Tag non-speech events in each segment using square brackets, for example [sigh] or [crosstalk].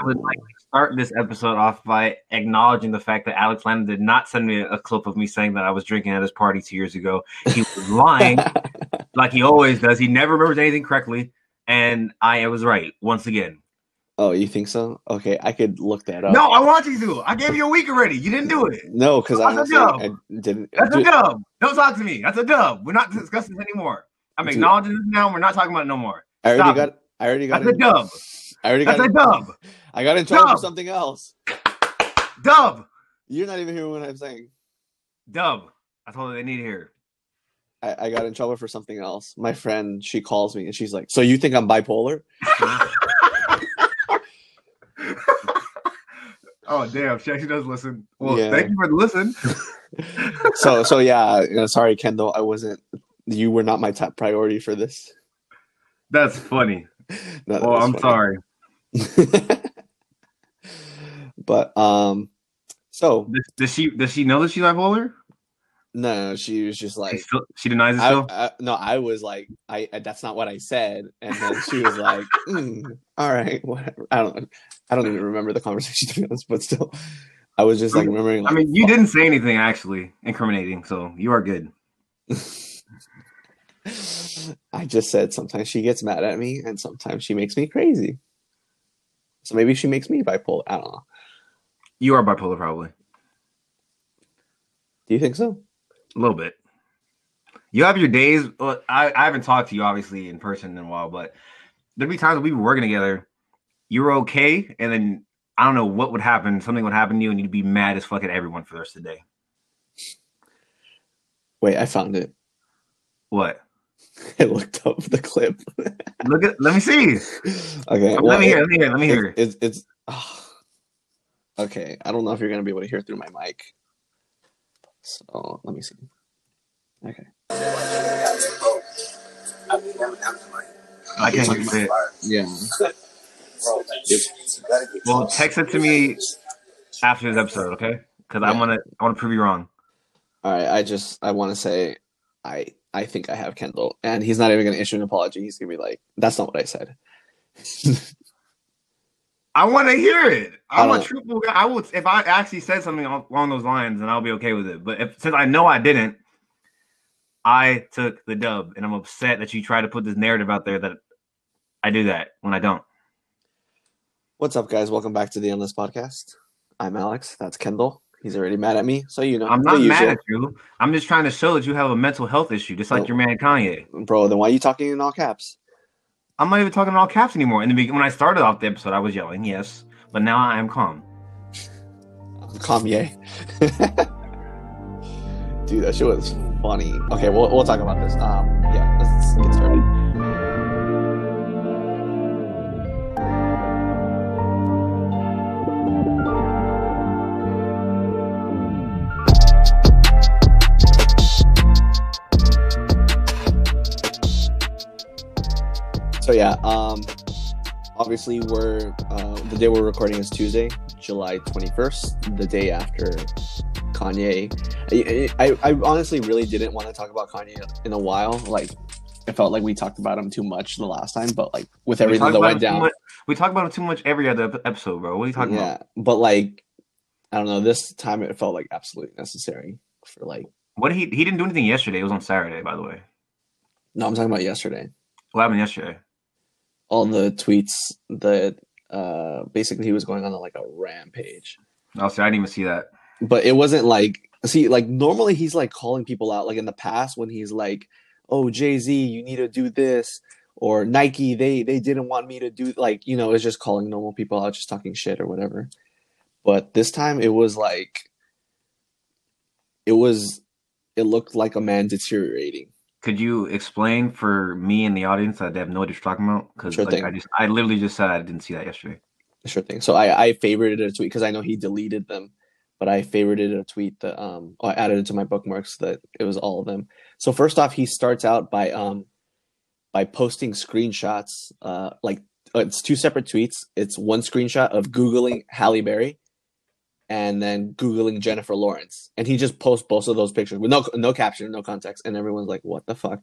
I would like to start this episode off by acknowledging the fact that Alex Landon did not send me a clip of me saying that I was drinking at his party two years ago. He was [laughs] lying, like he always does. He never remembers anything correctly, and I was right once again. Oh, you think so? Okay, I could look that up. No, I want you to. I gave you a week already. You didn't do it. no, because I, That's a honestly, dub. I didn't. That's a dub. Don't talk to me. That's a dub. We're not discussing this anymore. I'm Dude. acknowledging this now. We're not talking about it no more. I already got. I already got. That's a dub. I already That's got. a dub. I got in trouble Dub. for something else. Dub. You're not even hearing what I'm saying. Dub. That's all they need to hear. I, I got in trouble for something else. My friend, she calls me and she's like, "So you think I'm bipolar?" [laughs] Oh damn, she actually does listen. Well, Yeah. thank you for the listen. [laughs] so so yeah. you know, sorry, Kendall. I wasn't. You were not my top priority for this. That's funny. [laughs] No, Well, I'm funny. sorry. [laughs] but um, so Does, does she does she know that she's bipolar? no, she was just She, like, still, she denies I, herself. I, no, I was like, I that's not what I said, and then she was like, [laughs] "Mm, all right, whatever. I don't, I don't even remember the conversation [laughs] to be honest, but still, I was just like remembering. I Like, mean, you didn't say anything actually incriminating, so you are good. I just said sometimes she gets mad at me, and sometimes she makes me crazy. So maybe she makes me bipolar. I don't know. You are bipolar, probably Do you think so? a little bit. You have your days. Well, I, I haven't talked to you obviously in person in a while, but there'd be times we were working together. You were okay, and then I don't know what would happen. Something would happen to you, and you'd be mad as fuck at everyone for the rest of the day. Wait, I found it. What? [laughs] I looked up the clip. Look at. Let me see. okay, let well, me hear. it- Let me hear. Let me hear. It's it's, it's ah. okay. I don't know if you're gonna be able to hear through my mic. So let me see. Okay. I can't hear it. Yeah. Well, text it to me after this episode, okay? Because I want to. I want to prove you wrong. All right. I just I want to say I I think I have Kendall, and he's not even gonna issue an apology. He's gonna be like, "That's not what I said." [laughs] I want to hear it. I I'm a guy. I would if I actually said something along those lines, then I'll be okay with it. But if since I know I didn't, I took the dub, and I'm upset that you try to put this narrative out there that I do that when I don't. What's up, guys? Welcome back to the Endless Podcast. I'm Alex. That's Kendall. He's already mad at me, so you know. I'm not mad at you. I'm just trying to show that you have a mental health issue, just like Oh. your man Kanye. bro. Then why are you talking in all caps? I'm not even talking in all caps anymore. In the beginning, when I started off the episode, I was yelling, yes, but now I am calm. [laughs] Kanye. [laughs] Dude, that shit was funny. Okay, we'll, we'll talk about this. Um, yeah, let's get started. So yeah, um, obviously we're uh, the day we're recording is Tuesday, July twenty first, the day after Kanye. I, I, I honestly really didn't want to talk about Kanye in a while. Like, I felt like we talked about him too much the last time, but like with We everything talk that went down, much- we talk about him too much every other episode, bro. What are you talking yeah. about? But like, I don't know. This time it felt like absolutely necessary for like. What he he didn't do anything yesterday. It was on Saturday, by the way. No, I'm talking about yesterday. What happened yesterday? All the tweets that uh basically he was going on like a rampage. Oh, see, I didn't even see that. but it wasn't like see like normally he's like calling people out like in the past when he's like oh jay-z you need to do this or nike they they didn't want me to do like you know it's just calling normal people out just talking shit or whatever but this time it was like it was it looked like a man deteriorating Could you explain for me and the audience that they have no idea what you're talking about? Because Sure like. I just I literally just said I didn't see that yesterday. sure thing so i i favorited a tweet because i know he deleted them but i favorited a tweet that um i added it to my bookmarks that it was all of them so first off he starts out by um by posting screenshots uh like uh, it's two separate tweets it's one screenshot of googling halle berry and then googling jennifer lawrence and he just posts both of those pictures with no no caption no context and everyone's like what the fuck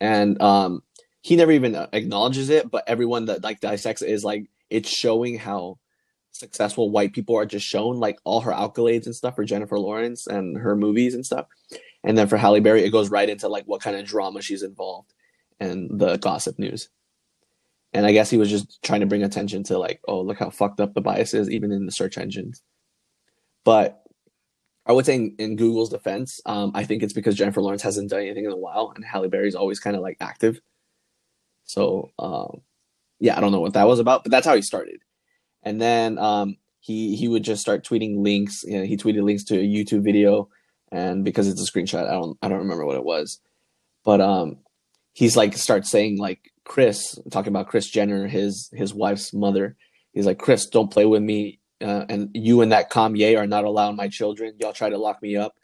and um he never even uh, acknowledges it but everyone that like dissects it is like it's showing how successful white people are just shown like all her accolades and stuff for Jennifer Lawrence and her movies and stuff. And then for Halle Berry, it goes right into like what kind of drama she's involved and the gossip news. And I guess he was just trying to bring attention to like, oh, look how fucked up the bias is, even in the search engines. But I would say in, in Google's defense, um, I think it's because Jennifer Lawrence hasn't done anything in a while, and Halle Berry's always kind of like active. So um, yeah, I don't know what that was about, but that's how he started. And then um, he he would just start tweeting links. You know, he tweeted links to a YouTube video, and because it's a screenshot, I don't I don't remember what it was, but um, he's like starts saying like Kris talking about Kris Jenner, his his wife's mother. He's like Kris, don't play with me, uh, and you and that Kanye are not allowing my children. Y'all try to lock me up,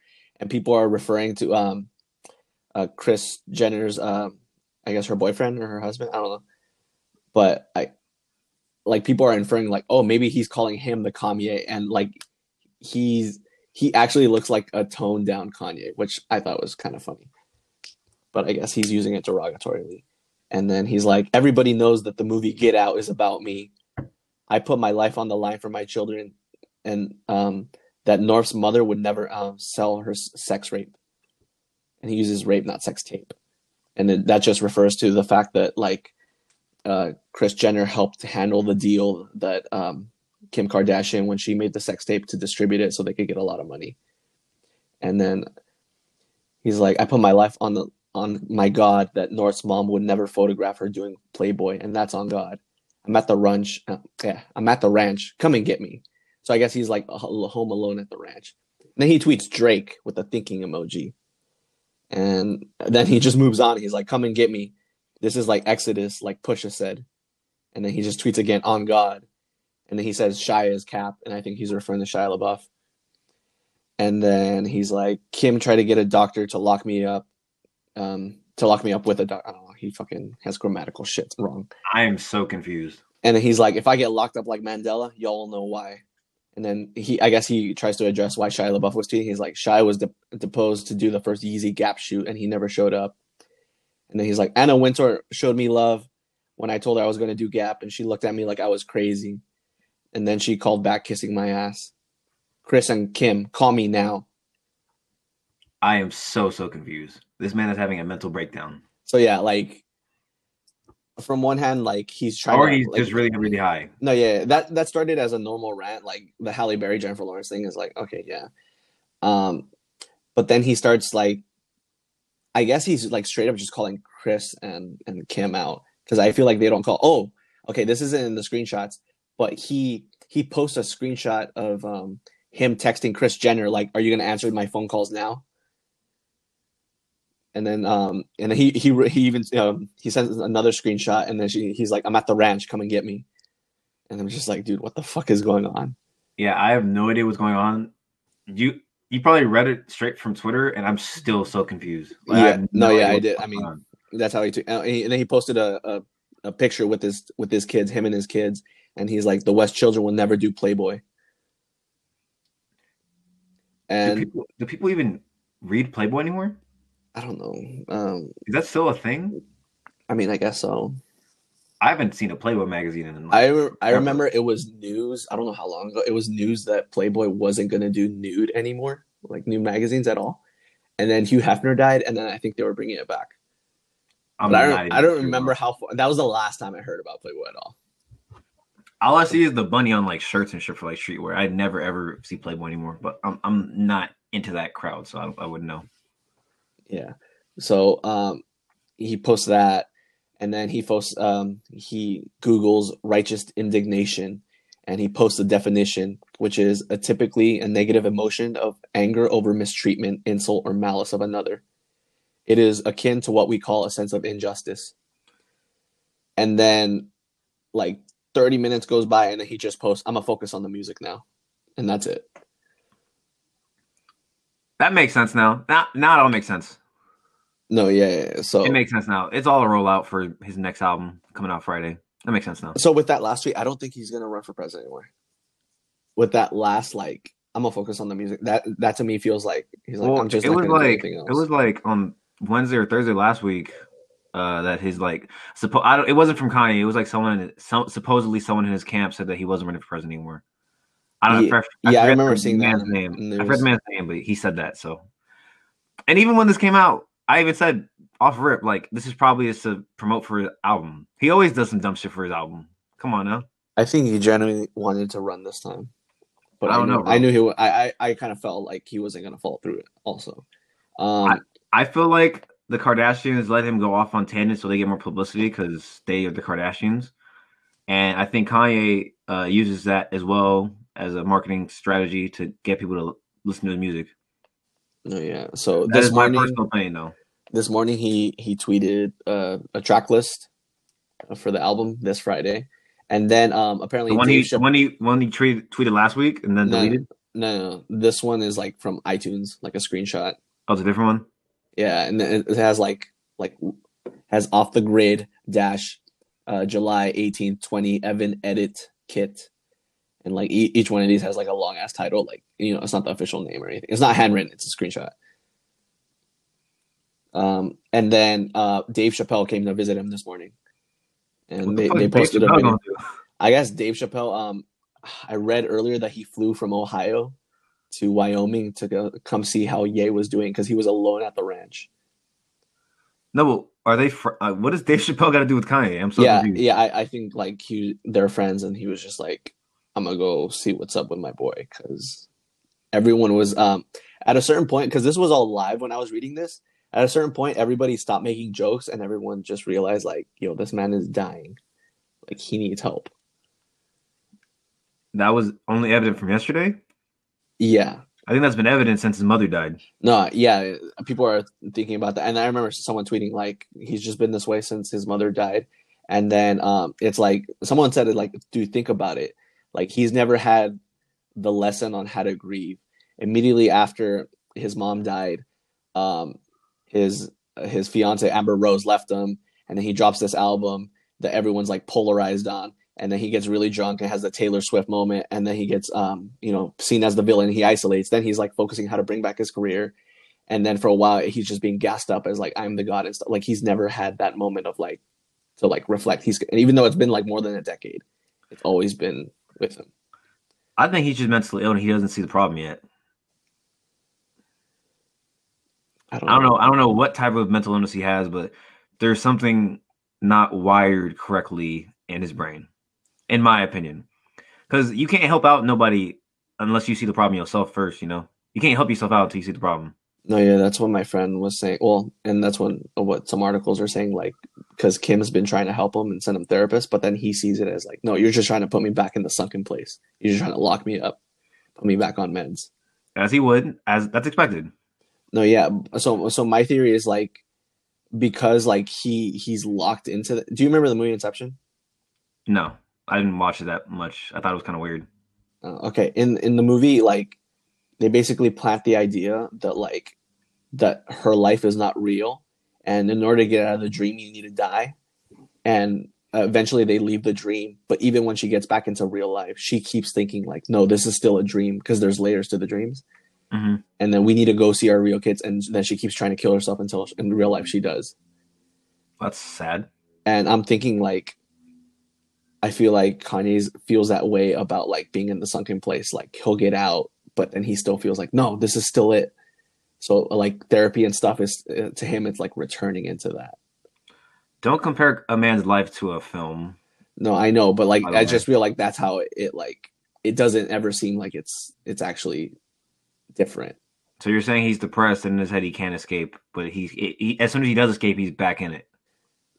and people are referring to um, uh, Kris Jenner's, uh, I guess her boyfriend or her husband. I don't know, but I like people are inferring like, oh, maybe he's calling him the Kanye, and like he's he actually looks like a toned down Kanye, which I thought was kind of funny. But I guess he's using it derogatorily. And then he's like, everybody knows that the movie Get Out is about me. I put my life on the line for my children, and um, that North's mother would never um, sell her sex rape. And he uses rape, not sex tape. And it, that just refers to the fact that like uh, Kris Jenner helped handle the deal that um, Kim Kardashian when she made the sex tape to distribute it so they could get a lot of money. And then he's like, I put my life on the on my God that North's mom would never photograph her doing Playboy, and that's on God. I'm at the ranch. Uh, yeah, I'm at the ranch. Come and get me. So I guess he's like home alone at the ranch. And then he tweets Drake with a thinking emoji. And then he just moves on. He's like, come and get me. This is like Exodus, like Pusha said. And then he just tweets again, on God. And then he says Shia is cap. And I think he's referring to Shia LaBeouf. And then he's like, Kim tried to get a doctor to lock me up um, to lock me up with a dog. I don't know. He fucking has grammatical shit wrong. I am so confused. And he's like, if I get locked up like Mandela, y'all know why. And then he, I guess he tries to address why Shia LaBeouf was tweeting. He's like, Shia was de- deposed to do the first Yeezy Gap shoot, and he never showed up. And then he's like, Anna Wintour showed me love when I told her I was going to do Gap, and she looked at me like I was crazy. And then she called back, kissing my ass. Kris and Kim, call me now. I am so so confused. This man is having a mental breakdown. So yeah, like from one hand, like he's trying, or to, like, just really really high. No, yeah, that that started as a normal rant. Like the Halle Berry Jennifer Lawrence thing is like okay, yeah. Um, but then he starts like, I guess he's like straight up just calling Kris and and Kim out because I feel like they don't call. Oh, okay, this isn't in the screenshots, but he he posts a screenshot of um him texting Kris Jenner like, "Are you gonna answer my phone calls now?" And then um and he he he even um, he sends another screenshot and then she he's like i'm at the ranch come and get me. And i'm just like dude what the fuck is going on? Yeah i have no idea what's going on. You you probably read it straight from twitter and i'm still so confused. Like, yeah. no, no yeah i did. I mean on. that's how he took and then he posted a, a, a picture with his with his kids him and his kids and he's like the west children will never do playboy. And do people, do people even read playboy anymore I don't know. Um, Is that still a thing? I mean, I guess so. I haven't seen a Playboy magazine in. Like, I re- I remember it was news. I don't know how long ago. It was news that Playboy wasn't going to do nude anymore, like new magazines at all. And then Hugh Hefner died, and then I think they were bringing it back. i don't, I don't remember how far, that was the last time I heard about Playboy at all. All I see is the bunny on like shirts and shit for like streetwear. I never ever see Playboy anymore, but I'm I'm not into that crowd, so I, I wouldn't know. Yeah. So um, he posts that, and then he posts um, he Google's righteous indignation, and he posts the definition, which is a typically a negative emotion of anger over mistreatment, insult, or malice of another. It is akin to what we call a sense of injustice. And then, like 30 minutes goes by, and then he just posts, "I'm gonna focus on the music now," and that's it. That makes sense now. Now, now it all makes sense. No, yeah, yeah, so it makes sense now. It's all a rollout for his next album coming out Friday. That makes sense now. So with that last tweet, I don't think he's gonna run for president anymore. With that last, like, I'm gonna focus on the music. That that to me feels like he's like, well, I'm just. It was like it was like on Wednesday or Thursday last week. Uh, that his like suppo- I don't, it wasn't from Kanye. It was like someone, some, supposedly someone in his camp said that he wasn't running for president anymore. I don't. I, I yeah, I remember seeing that man's in- name. I forget the man's name, but he said that. So, and even when this came out, I even said off rip, like this is probably just to promote for his album. He always does some dumb shit for his album. Come on now. I think he genuinely wanted to run this time, but I I, don't knew, know, bro. I knew he. wa- I I, I kind of felt like he wasn't gonna fall through it. Also, um, I feel like the Kardashians let him go off on tangents so they get more publicity because they are the Kardashians, and I think Kanye uh, uses that as well as a marketing strategy to get people to listen to his music. No, yeah. So That this morning, personal opinion, though. this morning he he tweeted uh, a track list for the album this Friday, and then um apparently The one he Chapp- when he when he tweeted, tweeted last week and then No. deleted. no, no no this one is like from iTunes like a screenshot. Oh, it's a different one. Yeah, and it has like like has off the grid dash uh July 18th 20 Evan edit kit. And like e- each one of these has like a long ass title like you know it's not the official name or anything. It's not handwritten, it's a screenshot. Um and then uh Dave Chappelle came to visit him this morning. And the they, they posted a video. I guess Dave Chappelle. Um, I read earlier that he flew from Ohio to Wyoming to go, come see how Ye was doing because he was alone at the ranch. No, are they? Fr- uh, what does Dave Chappelle got to do with Kanye? I'm so yeah, confused. yeah. I, I think like he, they're friends, and he was just like, "I'm gonna go see what's up with my boy," because everyone was um at a certain point because this was all live when I was reading this. At a certain point, everybody stopped making jokes, and everyone just realized like, "Yo, this man is dying. Like he needs help." That was only evident from yesterday. Yeah, I think that's been evident since his mother died. No, yeah, people are thinking about that, and I remember someone tweeting like he's just been this way since his mother died, and then um, it's like someone said it like, dude, think about it, like he's never had the lesson on how to grieve. Immediately after his mom died, um, his his fiance Amber Rose left him, and then he drops this album that everyone's like polarized on, and then he gets really drunk and has the Taylor Swift moment, and then he gets um you know seen as the villain. He isolates. Then he's like focusing how to bring back his career, and then for a while he's just being gassed up as like I'm the god and stuff. Like he's never had that moment of like to like reflect. He's and even though it's been like more than a decade, it's always been with him. I think he's just mentally ill and he doesn't see the problem yet. I don't, I don't know. I don't know what type of mental illness he has, but there's something not wired correctly in his brain, in my opinion. Because you can't help out nobody unless you see the problem yourself first. You know, you can't help yourself out until you see the problem. No, yeah, that's what my friend was saying. Well, and that's when what some articles are saying, like, because Kim's been trying to help him and send him therapists, but then he sees it as like, no, you're just trying to put me back in the sunken place. You're just trying to lock me up, put me back on meds. As he would, as that's expected. No, yeah. So, so my theory is like, because like he he's locked into. The, do you remember the movie Inception? No, I didn't watch it that much. I thought it was kind of weird. Uh, okay, in in the movie, like they basically plant the idea that like that her life is not real, and in order to get out of the dream, you need to die, and uh, eventually they leave the dream. But even when she gets back into real life, she keeps thinking like, no, this is still a dream because there's layers to the dreams, hmm and then we need to go see our real kids, and then she keeps trying to kill herself until in real life she does. That's sad. and I'm thinking like I feel like Kanye feels that way about like being in the sunken place. Like he'll get out, but then he still feels like no, this is still it. So like therapy and stuff is uh, to him, it's like returning into that. Don't compare a man's life to a film. No, I know, but like the I just feel like that's how it, it like it doesn't ever seem like it's it's actually different. So you're saying he's depressed and in his head he can't escape, but he's he, he, as soon as he does escape, he's back in it.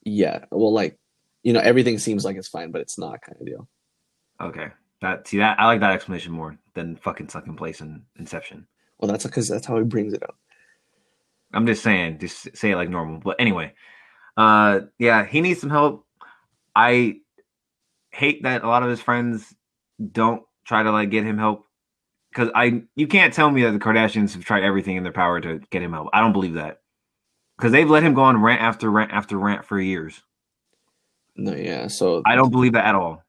Yeah, well, like you know, everything seems like it's fine, but it's not kind of deal. Okay, that see that I like that explanation more than fucking sunken place in Inception. Well, that's because that's how he brings it up. I'm just saying, just say it like normal. But anyway, uh, yeah, he needs some help. I hate that a lot of his friends don't try to like get him help because I you can't tell me that the Kardashians have tried everything in their power to get him help. I don't believe that because they've let him go on rant after rant after rant for years. No, yeah. So I don't believe that at all.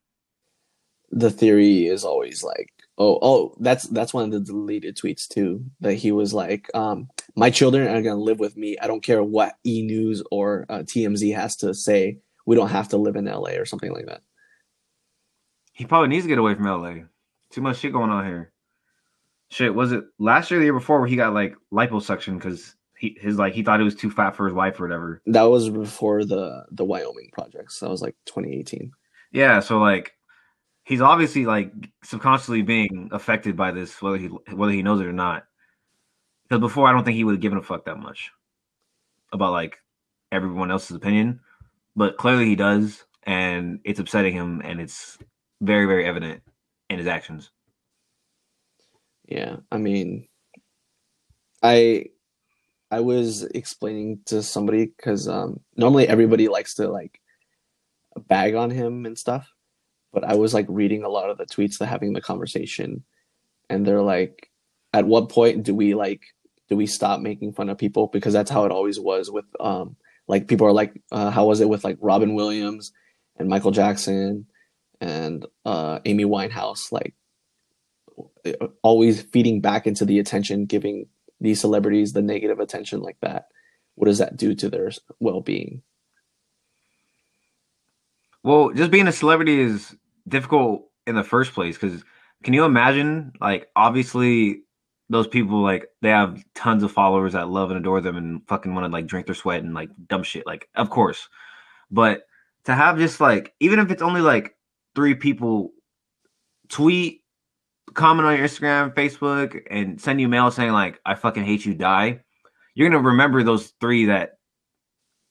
the theory is always like oh oh that's that's one of the deleted tweets too that he was like um my children are going to live with me i don't care what e news or uh, tmz has to say we don't have to live in la or something like that He probably needs to get away from LA. too much shit going on here. Shit, was it last year, or the year before, where he got like liposuction because he his like he thought he was too fat for his wife or whatever. That was before the the Wyoming projects. That was like 2018. Yeah, so like he's obviously like subconsciously being affected by this, whether he whether he knows it or not. Because before, I don't think he would have given a fuck that much about like everyone else's opinion, but clearly he does, and it's upsetting him, and it's very very evident in his actions. Yeah, I mean, I I was explaining to somebody because um, normally everybody likes to like bag on him and stuff, but I was like reading a lot of the tweets that having the conversation, and they're like, at what point do we like do we stop making fun of people? Because that's how it always was with um like people are like uh, how was it with like Robin Williams and Michael Jackson and uh Amy Winehouse like always feeding back into the attention giving these celebrities the negative attention like that. What does that do to their well-being? Well just being a celebrity is difficult in the first place because can you imagine like obviously those people like they have tons of followers that love and adore them and fucking want to like drink their sweat and like dumb shit like of course. But to have just like even if it's only like three people tweet comment on your instagram facebook and send you mail saying like i fucking hate you die you're gonna remember those three that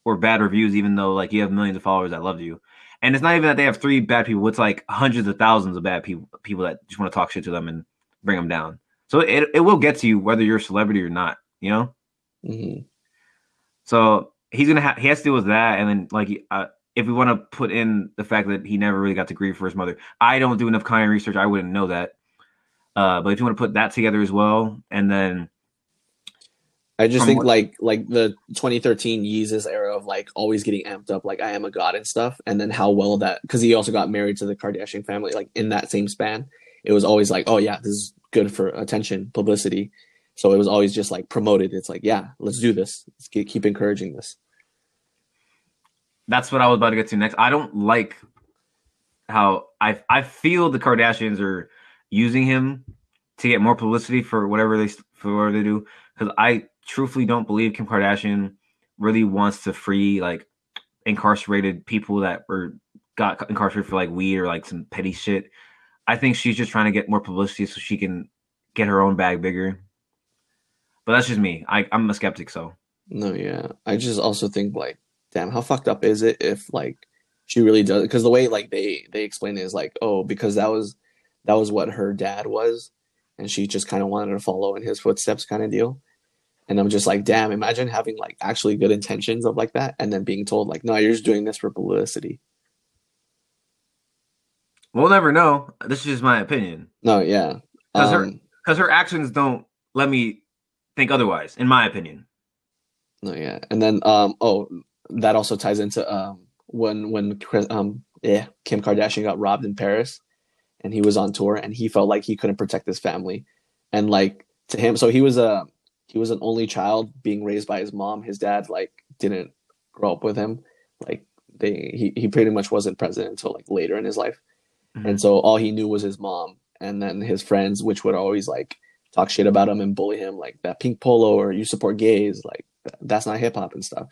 were bad reviews even though like you have millions of followers that loved you and it's not even that they have three bad people it's like hundreds of thousands of bad people people that just want to talk shit to them and bring them down so it, it will get to you whether you're a celebrity or not, you know? mm-hmm. So he's going to have, he has to deal with that. And then, like, uh, if we want to put in the fact that he never really got to grieve for his mother, I don't do enough Kanye research. I wouldn't know that. Uh, but if you want to put that together as well, and then I just think what, like like the 2013 Yeezus era of like always getting amped up, like I am a god and stuff, and then how well that because he also got married to the Kardashian family, like in that same span, it was always like, oh yeah, this is good for attention, publicity. So it was always just like promoted. It's like, yeah, let's do this. Let's keep, keep encouraging this. That's what I was about to get to next. I don't like how I I feel the Kardashians are using him to get more publicity for whatever they for whatever they do. Because I truthfully don't believe Kim Kardashian really wants to free like incarcerated people that were got incarcerated for like weed or like some petty shit. I think she's just trying to get more publicity so she can get her own bag bigger. But that's just me. I, I'm a skeptic, so. No, yeah. I just also think like, damn, how fucked up is it if like she really does? Because the way like they they explain it is like, oh, because that was that was what her dad was, and she just kind of wanted to follow in his footsteps, kind of deal. And I'm just like, damn, imagine having like actually good intentions of like that, and then being told like, no, you're just doing this for publicity. We'll never know. This is just my opinion. No, yeah, because um, her because her actions don't let me think otherwise, in my opinion. No, yeah, and then um, oh, that also ties into um when when um yeah Kim Kardashian got robbed in Paris, and he was on tour, and he felt like he couldn't protect his family, and like to him, so he was a he was an only child being raised by his mom. His dad like didn't grow up with him, like they he he pretty much wasn't present until like later in his life Mm-hmm. And so all he knew was his mom and then his friends, which would always like talk shit about him and bully him, like that pink polo or you support gays, like that's not hip hop and stuff.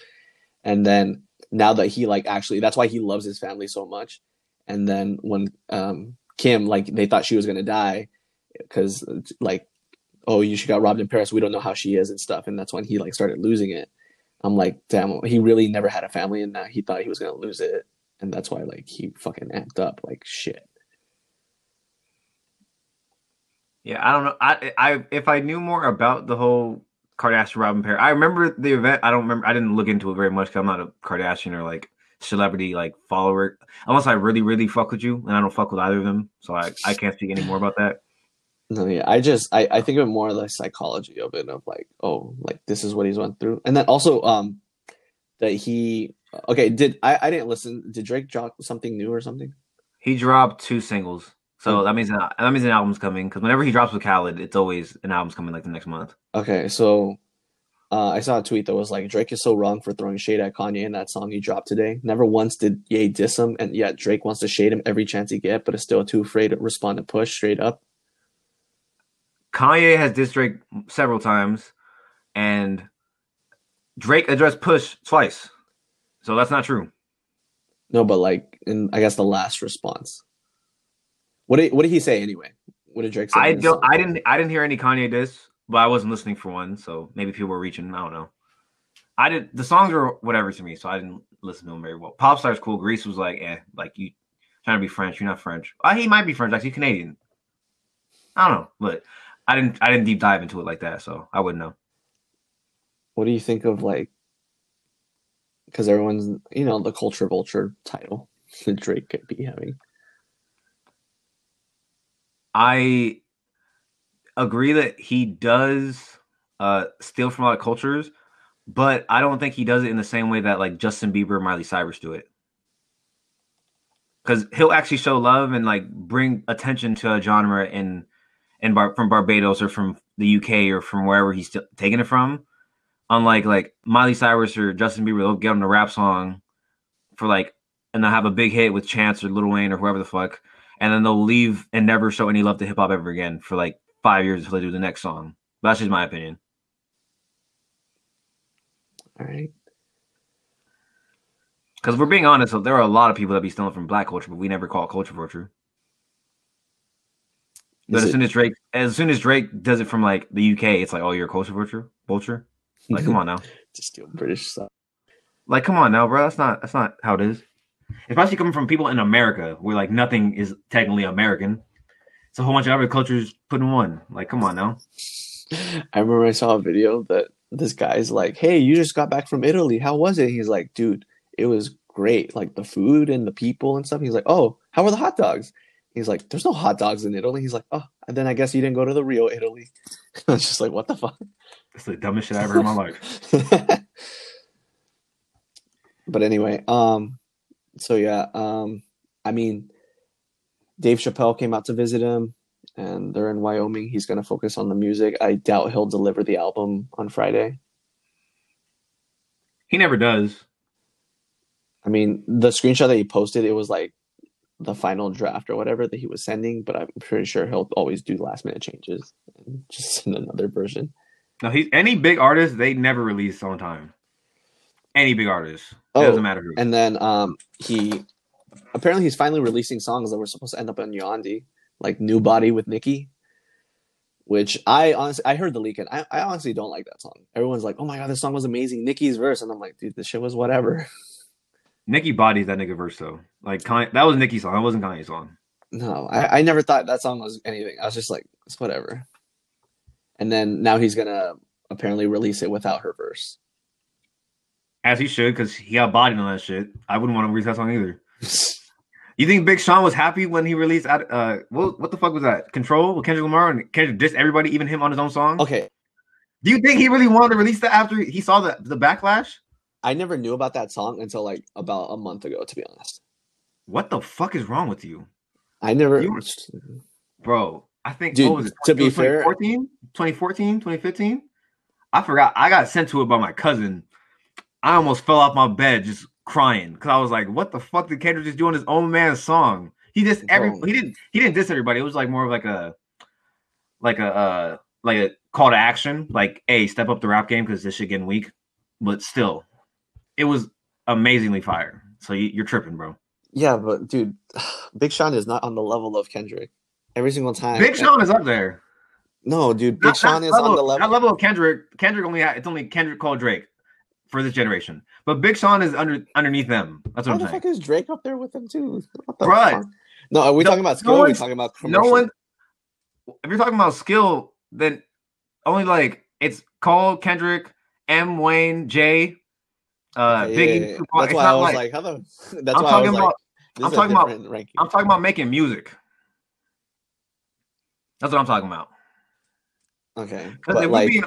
And then now that he like actually, that's why he loves his family so much. And then when um, Kim, like they thought she was gonna die because like, oh, you she got robbed in Paris. We don't know how she is and stuff. And that's when he like started losing it. I'm like, damn, he really never had a family, and now he thought he was gonna lose it, and that's why like he fucking amped up like shit. Yeah, I don't know. I I if I knew more about the whole Kardashian Robin pair, I remember the event. I don't remember. I didn't look into it very much because I'm not a Kardashian or like celebrity like follower. Unless I really really fuck with you, and I don't fuck with either of them, so I I can't speak any more about that. No, yeah, I just I I think of more of the psychology of it of like oh like this is what he's went through, and then also um that he okay did I I didn't listen did Drake drop something new or something? He dropped two singles. So hmm. that means that means an album's coming because whenever he drops with Khaled, it's always an album's coming like the next month. Okay, so uh, I saw a tweet that was like Drake is so wrong for throwing shade at Kanye in that song he dropped today. Never once did Ye diss him, and yet Drake wants to shade him every chance he get, but is still too afraid to respond to push straight up. Kanye has dissed Drake several times, and Drake addressed Push twice. So that's not true. No, but like in I guess the last response. What did what did he say anyway? What did Drake say? I don't. I didn't. I didn't hear any Kanye diss, but I wasn't listening for one. So maybe people were reaching. I don't know. I did. The songs were whatever to me, so I didn't listen to them very well. Popstar's cool. Greece was like, eh, like you trying to be French. You're not French. Uh, he might be French. Like he's Canadian. I don't know, but I didn't. I didn't deep dive into it like that, so I wouldn't know. What do you think of like? Because everyone's you know the culture vulture title [laughs] that Drake could be having. I agree that he does uh steal from a lot of cultures, but I don't think he does it in the same way that like Justin Bieber, Miley Cyrus do it. Because he'll actually show love and like bring attention to a genre in in Bar- from Barbados or from the UK or from wherever he's still taking it from. Unlike like Miley Cyrus or Justin Bieber, they'll get on a rap song for like and they'll have a big hit with Chance or Lil Wayne or whoever the fuck, and then they'll leave and never show any love to hip hop ever again for like five years until they do the next song. But that's just my opinion. All right. Because we're being honest, there are a lot of people that be stealing from black culture, but we never call it culture vulture. But Is as it- soon as Drake, as soon as Drake does it from like the UK, it's like, oh, you're a culture vulture, vulture. Like, come on now, [laughs] to steal British stuff. like, come on now, bro. That's not that's not how it is. Especially coming from people in America, where like nothing is technically American. It's a whole bunch of other cultures put in one. Like, come on now. [laughs] I remember I saw a video that this guy's like, "Hey, you just got back from Italy. How was it?" He's like, "Dude, it was great. Like the food and the people and stuff." He's like, "Oh, how were the hot dogs?" He's like, "There's no hot dogs in Italy." He's like, "Oh, and then I guess you didn't go to the real Italy." [laughs] I was just like, "What the fuck?" It's the dumbest shit I ever heard in my life. [laughs] but anyway, um, so yeah, um, I mean, Dave Chappelle came out to visit him, and they're in Wyoming. He's gonna focus on the music. I doubt he'll deliver the album on Friday. He never does. I mean, the screenshot that he posted, it was like the final draft or whatever that he was sending, but I'm pretty sure he'll always do last minute changes and [laughs] just send another version. No, he's any big artist, they never release on time. Any big artist. It Oh, doesn't matter who. And then um he apparently he's finally releasing songs that were supposed to end up on Yandhi, like New Body with Nicki. Which I honestly I heard the leak and I, I honestly don't like that song. Everyone's like, Oh my god, this song was amazing. Nicki's verse, and I'm like, dude, this shit was whatever. [laughs] Nicki bodies that nigga verse though. Like Kanye, that was Nicki's song. That wasn't Kanye's song. No, I, I never thought that song was anything. I was just like, it's whatever. And then now he's gonna apparently release it without her verse. As he should, because he got bodied on that shit. I wouldn't want to release that song either. [laughs] You think Big Sean was happy when he released uh what what the fuck was that? Control with Kendrick Lamar and Kendrick dissed everybody, even him on his own song? okay, Do you think he really wanted to release that after he saw the, the backlash? I never knew about that song until like about a month ago, to be honest. What the fuck is wrong with you? I never. You were- Bro, I think Dude, what was it? to be It was fair- 2014, 2014, 2015. I forgot. I got sent to it by my cousin. I almost fell off my bed just crying because I was like, "What the fuck did Kendrick just do on his own man's song?" He just every he didn't he didn't diss everybody. It was like more of like a like a uh like a call to action, like, "Hey, step up the rap game because this shit getting weak." But still, it was amazingly fire. So you, you're tripping, bro. yeah, but dude, [sighs] Big Sean is not on the level of Kendrick. Every single time, Big eh, Sean is up there. No, dude, Big Not- Sean not is on the level. That level. level of Kendrick. Kendrick only had, it's only Kendrick called Drake for this generation, but Big Sean is under underneath them. That's what the I'm saying. fuck is Drake up there with him too? What the Bruh. fuck? No, are we No- talking about skill? are we talking about No one. If you're talking about skill, then only like it's Cole, Kendrick, M, Wayne, Jay, uh, Yeah, Biggie. yeah, yeah. That's why I was like, like how the, [laughs] that's I'm why I talking was about. like, I'm talking about- ranking. I'm talking about making music. That's what I'm talking about. okay, Because but if like, we being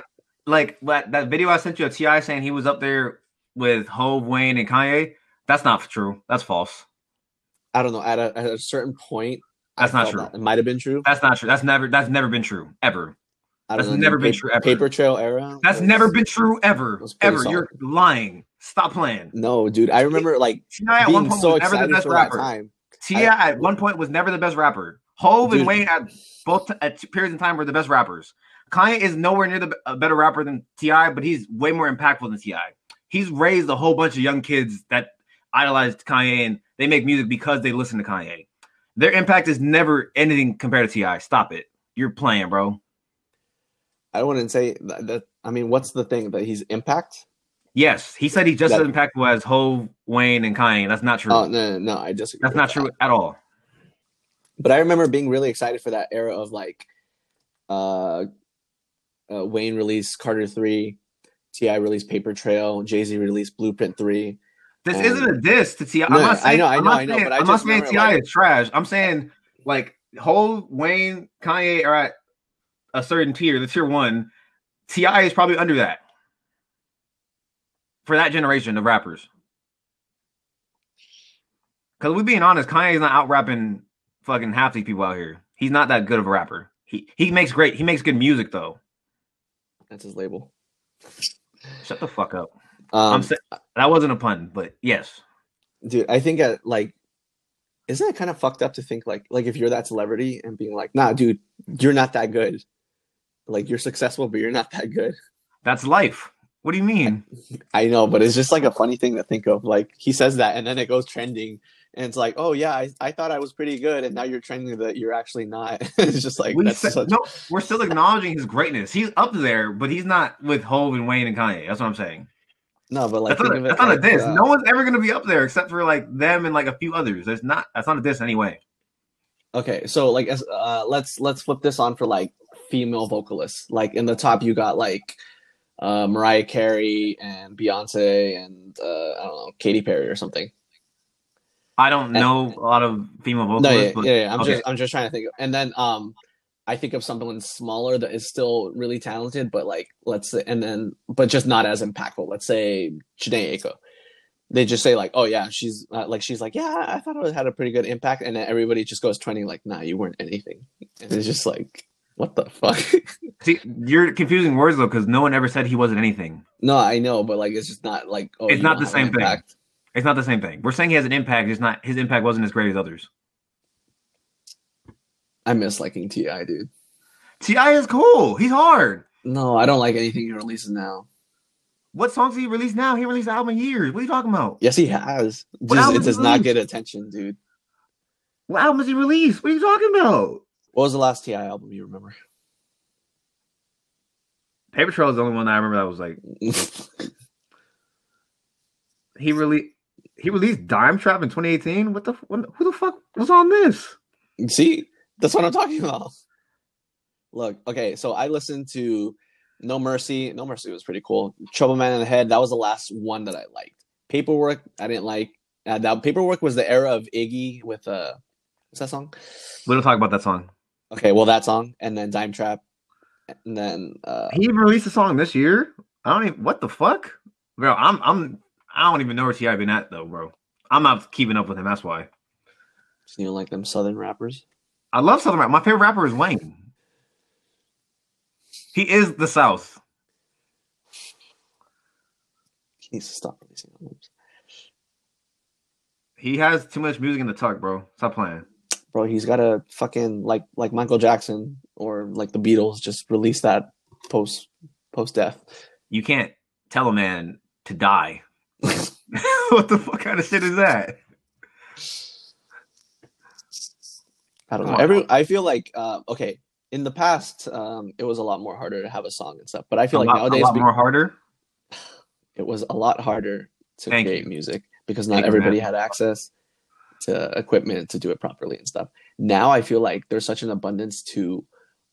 like that, video I sent you of T.I. saying he was up there with Hove, Wayne, and Kanye. That's not true. That's false. I don't know. At a, at a certain point, I That's not true. that It might have been true. That's not true. That's never. That's never been true ever. I that's don't know, never been pa- true ever. Paper trail era. That's was- never been true ever. Ever. You're lying. Stop playing. No, dude. I remember like T.I. at one point so was never the best for that rapper. time. T.I. I- at one point was never the best rapper. Hove Dude. and Wayne at both at periods in time were the best rappers. Kanye is nowhere near the a better rapper than T.I., but he's way more impactful than Ti. He's raised a whole bunch of young kids that idolized Kanye and they make music because they listen to Kanye. Their impact is never anything compared to Ti. Stop it. You're playing, bro. I wouldn't say that, that. I mean, what's the thing that he's impact? Yes, he said he's just That- as impactful as Hove, Wayne, and Kanye. That's not true. Oh no, no, no, I disagree. That's not that. true at all. But I remember being really excited for that era of like, uh, uh Wayne released Carter Three, T.I. released Paper Trail, Jay Z released Blueprint Three. This Um, isn't a diss to Ti. I'm no, I know, I know, I know, saying- but I I'm not just saying T.I. like- is trash. I'm saying like Hove, Wayne, Kanye are at a certain tier, the tier one. T.I. is probably under that for that generation of rappers. Because we're being honest, Kanye's not out rapping fucking half these people out here. He's not that good of a rapper. He he makes great. He makes good music though. That's his label. Shut the fuck up. Um, I'm saying that wasn't a pun, but yes. dude, I think uh, like, isn't it kind of fucked up to think like, like if you're that celebrity and being like, nah, dude, you're not that good. Like you're successful, but you're not that good. That's life. What do you mean? I know, but it's just like a funny thing to think of. Like he says that, and then it goes trending, and it's like, oh yeah, I, I thought I was pretty good, and now you're trending that you're actually not. [laughs] it's just like we that's said, such. no, we're still acknowledging his greatness. He's up there, but he's not with Hove and Wayne and Kanye. That's what I'm saying. No, but like that's not, a, that's it not a diss. uh, no one's ever gonna be up there except for like them and like a few others. There's not. That's not a diss anyway. Okay, so like as uh, let's let's flip this on for like female vocalists. Like in the top, you got like uh, Mariah Carey and Beyonce and uh, I don't know Katy Perry or something. I don't know a lot of female vocalists. No, yeah, but yeah, yeah. I'm okay. just I'm just trying to think. And then um, I think of someone smaller that is still really talented, but like let's say, and then but just not as impactful. Let's say Jhené Aiko. They just say like, oh yeah, she's uh, like she's like, yeah, I thought it had a pretty good impact, and then everybody just goes trending like, nah, you weren't anything. And it's just like, what the fuck? [laughs] See, you're confusing words though, because no one ever said he wasn't anything. no, I know, but like it's just not like, oh, It's not the same thing. It's not the same thing. We're saying he has an impact. It's not his impact wasn't as great as others. I miss liking T.I., dude. T.I. is cool. He's hard. No, I don't like anything he releases now. What songs did he release now? He released the album in years. What are you talking about? Yes, he has. Just, it does not get attention, dude. What album has he released? What are you talking about? What was the last T.I. album you remember? Paper Trail is the only one I remember that was like [laughs] he released he released Dime Trap in 2018. What the what, who the fuck was on this? See, that's what I'm talking about. Look, okay, so I listened to No Mercy. No Mercy was pretty cool. Trouble Man in the Head. That was the last one that I liked. Paperwork, I didn't like. Uh, that Paperwork was the era of Iggy with uh, what's that song? We don't talk about that song. Okay, well that song, and then Dime Trap, and then uh, He even released a song this year. I don't even what the fuck, bro. I'm I'm I don't even know where T.I. been at though, bro. I'm not keeping up with him. That's why. you know, like them Southern rappers. I love Southern rap. My favorite rapper is Wayne. He is the South. He needs to stop releasing albums, He has too much music in the tuck, bro. Stop playing. Bro. He's got to fucking like like Michael Jackson or like the Beatles. Just release that post post death. You can't tell a man to die. [laughs] what the fuck kind of shit is that? I don't know. Every I feel like uh, okay. In the past, um, it was a lot more harder to have a song and stuff. But I feel a like lot, nowadays a lot more harder. [sighs] it was a lot harder to Thank create you. music because not Thank everybody man. had access to equipment to do it properly and stuff. Now I feel like there's such an abundance to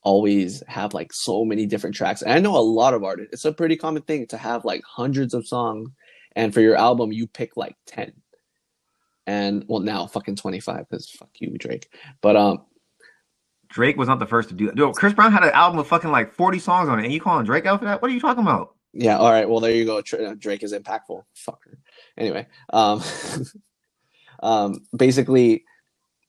always have like so many different tracks. And I know a lot of artists. It's a pretty common thing to have like hundreds of songs, and for your album you pick like ten. And well, now fucking twenty five because fuck you, Drake. But um, Drake was not the first to do that. Dude, Chris Brown had an album with fucking like 40 songs on it, and you calling Drake out for that? What are you talking about? Yeah. All right. Well, there you go. Uh, Drake is impactful. Fucker. Anyway, um, [laughs] um, basically,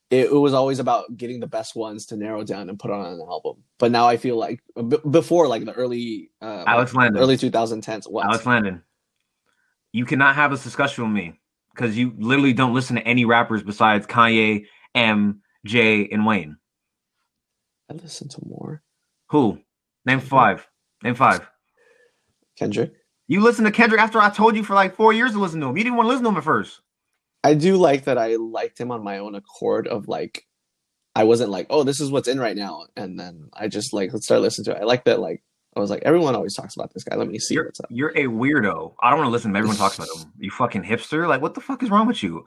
it, it was always about getting the best ones to narrow down and put on an album. But now I feel like b- before, like the early, uh, Alex Landon. early 2010s. What? Alex Landon. You cannot have this discussion with me because you literally don't listen to any rappers besides Kanye, M, J, and Wayne. I listen to more. Who? Name five. Name five. Kendrick. You listen to Kendrick after I told you for like four years to listen to him. You didn't want to listen to him at first. I do like that I liked him on my own accord of like I wasn't like, oh, this is what's in right now. And then I just like let's start listening to it. I like that like I was like, everyone always talks about this guy. Let me see You're, what's up. you're a weirdo. I don't want to listen to everyone talks about him. You fucking hipster. Like, what the fuck is wrong with you?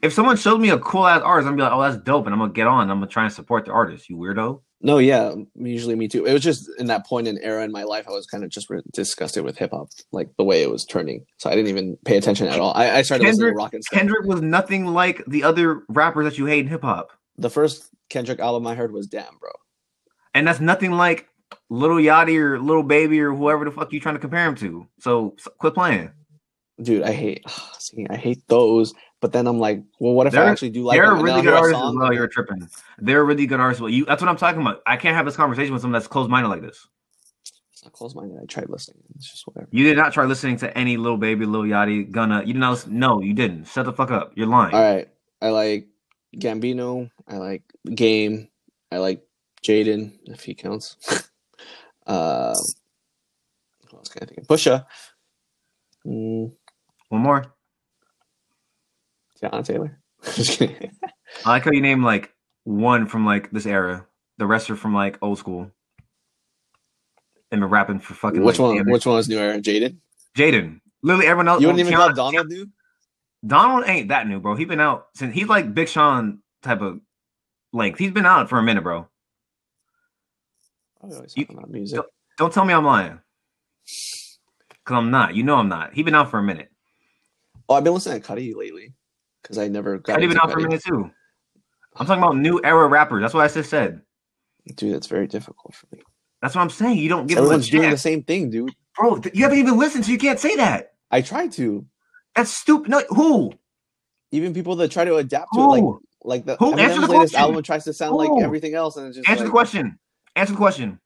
If someone shows me a cool ass artist, I'm gonna be like, oh, that's dope, and I'm gonna get on. I'm gonna try and support the artist. You weirdo. No, yeah, usually me too. It was just in that point in era in my life, I was kind of just re- disgusted with hip hop, like the way it was turning. So I didn't even pay attention at all. I, I started listening to rock and stuff. Kendrick was nothing like the other rappers that you hate in hip hop, The first Kendrick album I heard was "Damn, bro." and that's nothing like Little Yachty or Little Baby or whoever the fuck you trying to compare him to. So quit playing. Dude, I hate, [sighs] see, I hate those. But then I'm like, well, what if I They're- actually do like They're them? a really good hear a artist as well. You're tripping. They're a really good artist. Well, you that's what I'm talking about. I can't have this conversation with someone that's closed minded like this. It's not closed minded. I tried listening. It's just whatever. You did not try listening to any Little Baby, Little yachty, gonna. You did not listen. No, you didn't. Shut the fuck up. You're lying. All right. I like Gambino. I like Game. I like Jaden, if he counts. uh, [laughs] what else can I think? Pusha. Mm, One more. Teyana Taylor. [laughs] I like how you name like one from like this era. The rest are from like old school. And been rapping for fucking. which like, one? damn it. Which one was new era? Jaden. Jaden. Literally everyone else. You wouldn't even Keanu- call Donald new. Donald ain't that new, bro. He been out since he's like Big Sean type of length. He's been out for a minute, bro. I always You- music. Don't tell me I'm lying. Cause I'm not. You know I'm not. He been out for a minute. Oh, I've been listening to Cudi lately because I never got been into out for a minute too. I'm talking about new era rappers. That's what I just said. Dude, that's very difficult for me. That's what I'm saying. You don't a Everyone's doing the same thing, dude. bro. You haven't even listened, so you can't say that. I tried to. That's stupid. No, who? Even people that try to adapt to it, like like the Who? Answer Eminem's the latest question. album tries to sound like everything else, and it's just Answer like, the question. Answer the question.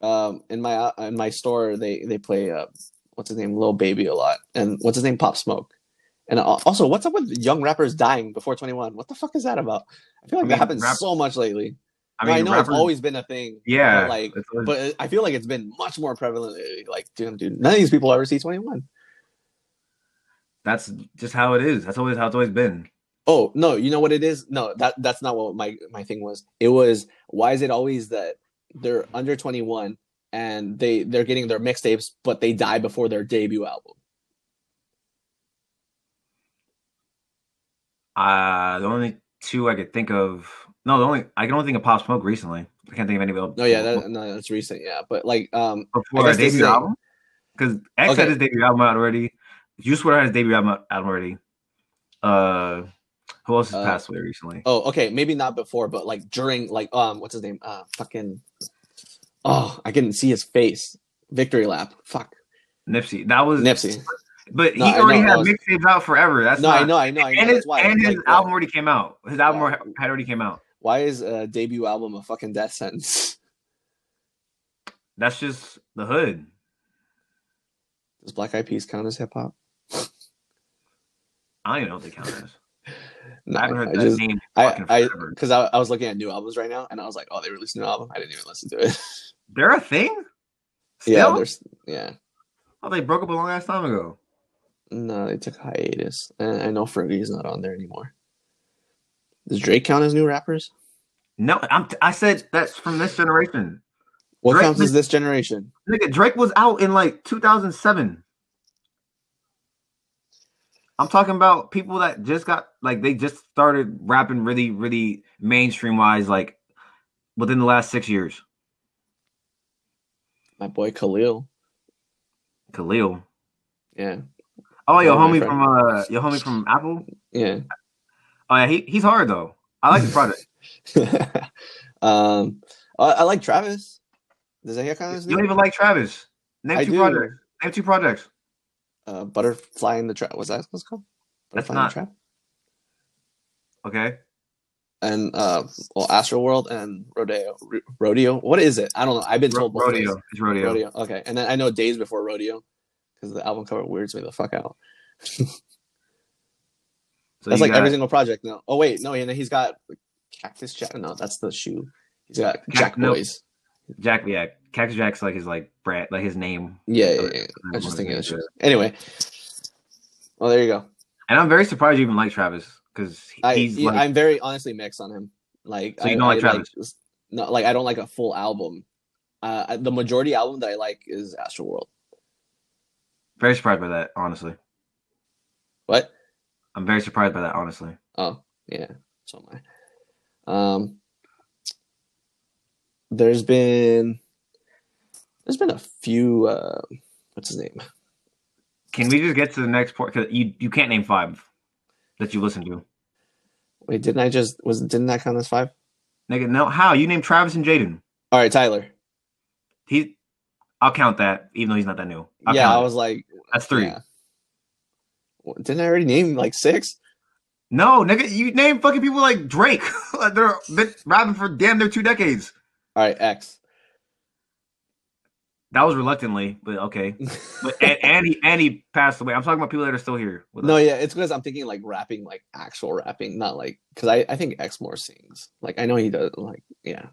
um in my uh, in my store they they play uh what's his name Lil Baby a lot and what's his name Pop Smoke and also what's up with young rappers dying before 21 what the fuck is that about? I feel like I that happens rap- so much lately. I mean, I know rappers- it's always been a thing Yeah, but like always- but I feel like it's been much more prevalent like dude dude none of these people ever see 21 that's just how it is. That's always how it's always been. oh no you know what it is? No that that's not what my my thing was. It was why is it always that they're under 21 and they they're getting their mixtapes but they die before their debut album Uh the only two I could think of. No, the only I can only think of Pop Smoke recently. I can't think of any else. No, yeah, that, no, that's recent. Yeah, but like, um, before his this debut album. Because X Okay. had his debut album out already. Juice WRLD had his debut album out already. Uh, who else has Uh, passed away recently? oh, okay, maybe not before, but like during, like, um, what's his name? Uh, fucking, oh, I couldn't see his face. Victory lap. Fuck, Nipsey. That was Nipsey. But No, he already know, had mixtapes out forever. That's no, not, I know, I know, I know. And his, and his like, album already came out. His album Yeah. had already came out. why is a debut album a fucking death sentence? [laughs] That's just the hood. Does Black Eyed Peas count as hip hop? I don't even know what they count as. [laughs] No, I haven't heard I that just, name. I, fucking I, forever. because I, I was looking at new albums right now, and I was like, oh, they released a new album. I didn't even listen to it. [laughs] They're a thing. yeah, there's, yeah. Oh, they broke up a long ass time ago. No, they took a hiatus. And I know Fergie's not on there anymore. Does Drake count as new rappers? No, I'm. I said that's from this generation. What Drake counts as this generation? Nigga, Drake was out in like 2007. I'm talking about people that just got like they just started rapping really, really mainstream wise, like within the last six years. My boy Khalil. Khalil. Yeah, Oh, your homie from uh, your homie from Apple. yeah. Oh yeah, he, he's hard though. I like his project. [laughs] um, I, I like Travis. Does that count as you don't even like Travis. Name I two do. projects. Name two projects. Uh, Butterfly in the Trap. Was that what's called? That's Butterfly not- in the Trap. Okay. And uh, well, Astroworld and Rodeo. Ro- Rodeo. What is it? I don't know. I've been told rodeo. It's rodeo. Rodeo. Okay, and then I know Days Before Rodeo because the album cover weirds me the fuck out. [laughs] So That's like got- every single project now. Oh wait, no, and he's got Cactus Jack. No, that's the shoe. He's got Jack no. Boys. Jack, yeah, Cactus Jack's like his like brand, like his name. Yeah, yeah, yeah. I was just thinking of. Anyway. Well, there you go. And I'm very surprised you even like Travis because I, he's yeah, like, I'm very honestly mixed on him. Like, So you I, don't like I Travis? no, like I don't like a full album. Uh, the majority album that I like is Astro World. Very surprised by that. Honestly, What? I'm very surprised by that. Honestly, Oh, yeah. So am I. Um, there's been there's been a few. Uh, what's his name? can we just get to the next part? Because you you can't name five that you listen to. Wait, didn't I just was didn't that count as five? Nigga, no, how you named Travis and Jaden? All right, Tyler. He, I'll count that, even though he's not that new. I'll yeah, I was like, that's three. yeah. Didn't I already name like six? No, nigga, you name fucking people like Drake. [laughs] They're been rapping for damn near two decades. All right, X. That was reluctantly, but okay. But and, [laughs] and he and he passed away. I'm talking about people that are still here. No, us. yeah, it's because I'm thinking like rapping, like actual rapping, not like because I I think X more sings. Like I know he does. Like yeah,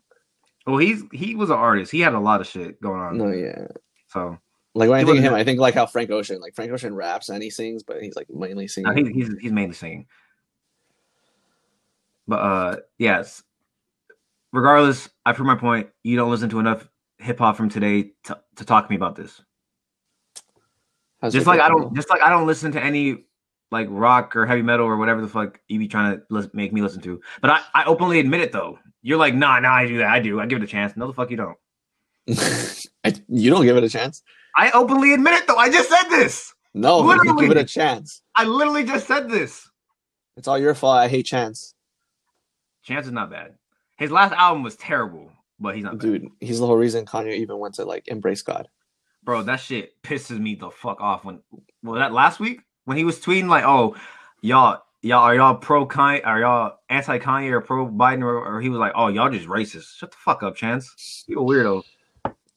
Well, he's he was an artist. He had a lot of shit going on. no, yeah. So Like when I think of him, I think like how Frank Ocean, like Frank Ocean raps and he sings, but he's like mainly singing. I think he's he's mainly singing. But uh yes. Regardless, I prove my point. You don't listen to enough hip hop from today to, to talk to me about this. How's Just like I don't just like I don't listen to any like rock or heavy metal or whatever the fuck you be trying to make me listen to. But I, I openly admit it though. You're like, nah, nah, I do that. I do. I give it a chance. No, the fuck you don't. [laughs] I, you don't give it a chance. I openly admit it though. I just said this. No, you Literally. give it a chance. I literally just said this. It's all your fault. I hate Chance, Chance is not bad. His last album was terrible, but he's not bad. dude. He's the whole reason Kanye even went to like embrace God. Bro, that shit pisses me the fuck off. When well, that last week when he was tweeting like, "Oh, y'all, y'all are y'all pro Kanye, are y'all anti Kanye or pro Biden?" Or, or he was like, "Oh, y'all just racist." Shut the fuck up, Chance. You a weirdo.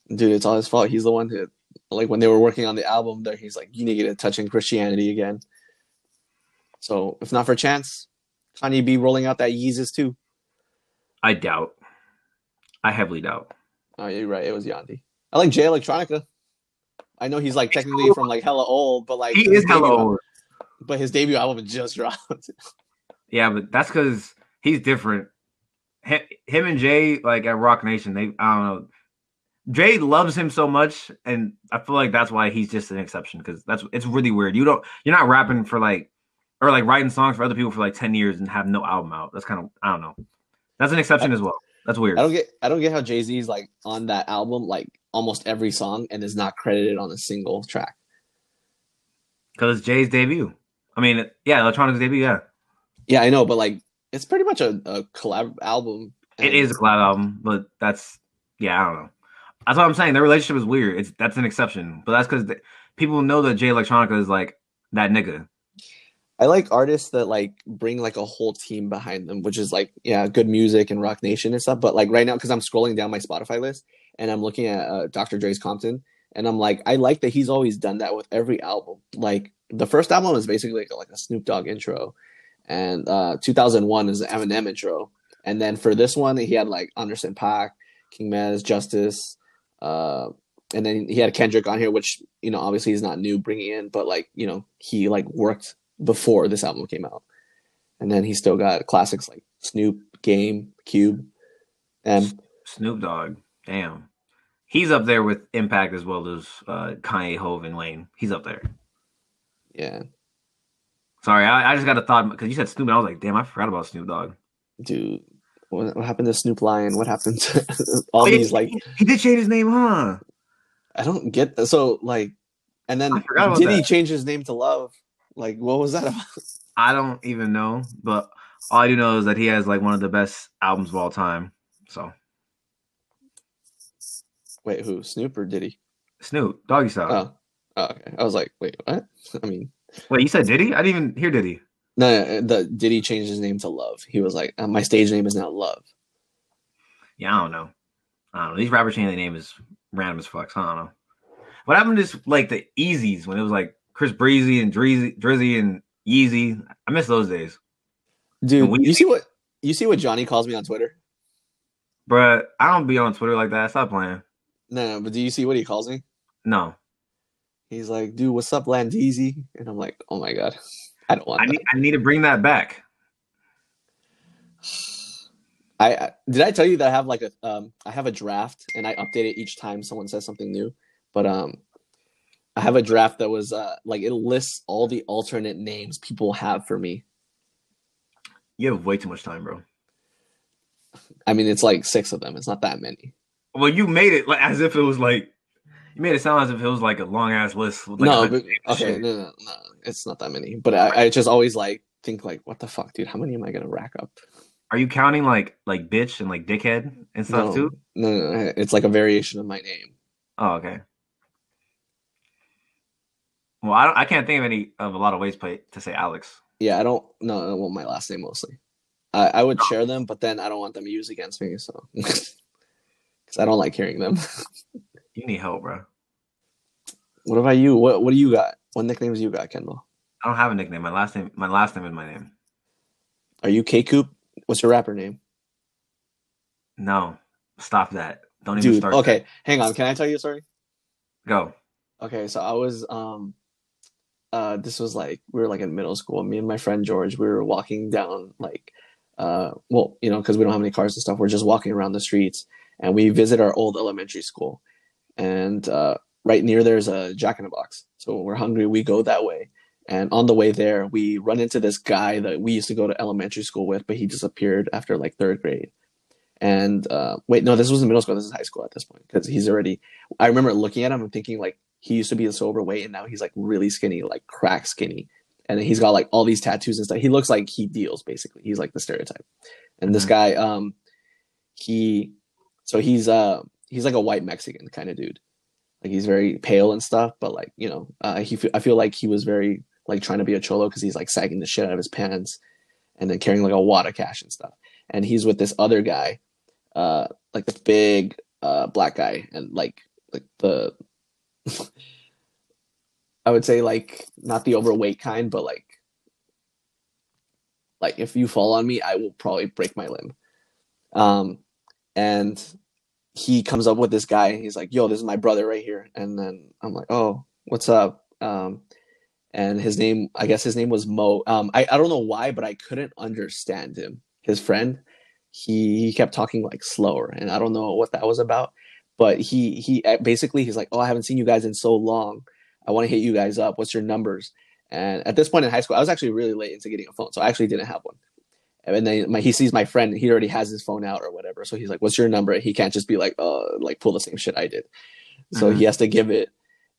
Dude, it's all his fault. He's the one who, like, when they were working on the album, there he's like, "You need to get touching Christianity again." So if not for Chance, Kanye be rolling out that Yeezus too. I doubt. I heavily doubt. Oh, yeah, you're right. It was Yandhi. I like Jay Electronica. I know he's like technically from like hella old, but like He is hella debut- old. But his debut album just [laughs] dropped. Yeah, but that's because he's different. Him, him and Jay, like at Roc Nation, they I don't know. Jay loves him so much, and I feel like that's why he's just an exception. Because that's it's really weird. You don't you're not rapping for like or like writing songs for other people for like ten years and have no album out. That's kind of I don't know. That's an exception as well. That's weird. I don't get I don't get how Jay Z's like on that album like almost every song and is not credited on a single track. Because it's Jay's debut. I mean, it- yeah, Electronica's debut. Yeah, Yeah, I know, but like it's pretty much a, a collab album. It is a collab album, but that's yeah, I don't know. That's what I'm saying. Their relationship is weird. It's that's an exception, but that's because people know that Jay Electronica is like that nigga. I like artists that like bring like a whole team behind them, which is like yeah, good music and Roc Nation and stuff. But like right now, because I'm scrolling down my Spotify list and I'm looking at uh, Dr. Dre's Compton, and I'm like, I like that he's always done that with every album. Like the first album is basically like, like a Snoop Dogg intro, and uh, 2001 is the Eminem intro, and then for this one he had like Anderson Paak, King Mez, Justus, uh, and then he had Kendrick on here, which you know obviously he's not new bringing in, but like you know he like worked before this album came out. And then he still got classics like Snoop, Game, Cube, and Snoop Dogg, damn, he's up there with Impact as well as uh, Kanye, Hove, and Wayne. He's up there. Yeah, Sorry, I, I just got a thought because you said Snoop, and I was like, damn, I forgot about Snoop Dogg. dude. What, what happened to Snoop Lion? What happened to [laughs] all these like he did change his name, huh? I don't get that. So like, and then did he change his name to Love? Like, what was that about? [laughs] I don't even know, but all I do know is that he has like one of the best albums of all time. So Wait, who? Snoop or Diddy? Snoop, Doggystyle. Oh, oh okay. I was like, wait, what? [laughs] I mean, Wait, you said Diddy? I didn't even hear Diddy. no, no, the Diddy changed his name to Love. He was like, uh, my stage name is now Love. Yeah, I don't know. I don't know. These rappers changing their name is random as fuck. So I don't know. What happened to this, like the Easies when it was like Chris Breezy and Drizzy, Drizzy and Yeezy? I miss those days. Dude, you see what you see what Johnny calls me on Twitter? Bruh, I don't be on Twitter like that. Stop playing. No, no, but do you see what he calls me? No. He's like, dude, what's up, Landeezy? And I'm like, oh my god, I don't want I that. need I need to bring that back. [sighs] I, I did I tell you that I have like a um I have a draft and I update it each time someone says something new. But um I have a draft that was uh like it lists all the alternate names people have for me. You have way too much time, bro. I mean it's like six of them. It's not that many. Well, you made it like as if it was like you made it sound as if it was like a long ass list. Like no, but, hundred names and okay, no, no, no. It's not that many. But I, I just always like think like, what the fuck, dude? How many am I gonna rack up? Are you counting like like bitch and like dickhead and stuff No, too? no, no, no, it's like a variation of my name. Oh, okay. Well, I don't, I can't think of any of a lot of ways play to say Alex. Yeah, I don't. No, I want my last name mostly. I, I would share them, but then I don't want them used against me. So, [laughs] because I don't like hearing them. [laughs] You need help, bro. what about you? What What do you got? What nicknames you got, Kendall? I don't have a nickname. My last name, my last name is my name. Are you K Coop? What's your rapper name? No, stop that. Don't even Dude, start. okay, hang on. Can I tell you a story? go. Okay, so I was um uh this was like we were like in middle school. Me and my friend George, we were walking down like uh well, you know, because we don't have any cars and stuff, we're just walking around the streets and we visit our old elementary school. And uh right near there's a Jack in the Box. So when we're hungry, we go that way. And on the way there, we run into this guy that we used to go to elementary school with, but he disappeared after like third grade. And uh, wait, no, this wasn't middle school. This is high school at this point because he's already. I remember looking at him and thinking like he used to be this overweight and now he's like really skinny, like crack skinny. And he's got like all these tattoos and stuff. He looks like he deals basically. He's like the stereotype. And this Mhm. guy, um, he, so he's uh he's like a white Mexican kind of dude. Like he's very pale and stuff, but like you know, uh, he I feel like he was very like trying to be a cholo because he's like sagging the shit out of his pants, and then carrying like a wad of cash and stuff. And he's with this other guy, uh, like the big uh black guy, and like like the [laughs] I would say like not the overweight kind, but like like if you fall on me, I will probably break my limb. Um, and he comes up with this guy and he's like, "Yo, this is my brother right here." And then I'm like, "Oh, what's up?" Um, and his name, I guess his name was Mo. Um, I, I don't know why, but I couldn't understand him. His friend, he he kept talking like slower, and I don't know what that was about. But he he uh, basically he's like, "Oh, I haven't seen you guys in so long. I want to hit you guys up. What's your numbers?" And at this point in high school, I was actually really late into getting a phone, so I actually didn't have one. And then my, he sees my friend, he already has his phone out or whatever. So he's like, "What's your number?" He can't just be like, "Uh, like pull the same shit I did." So Mhm. he has to give it,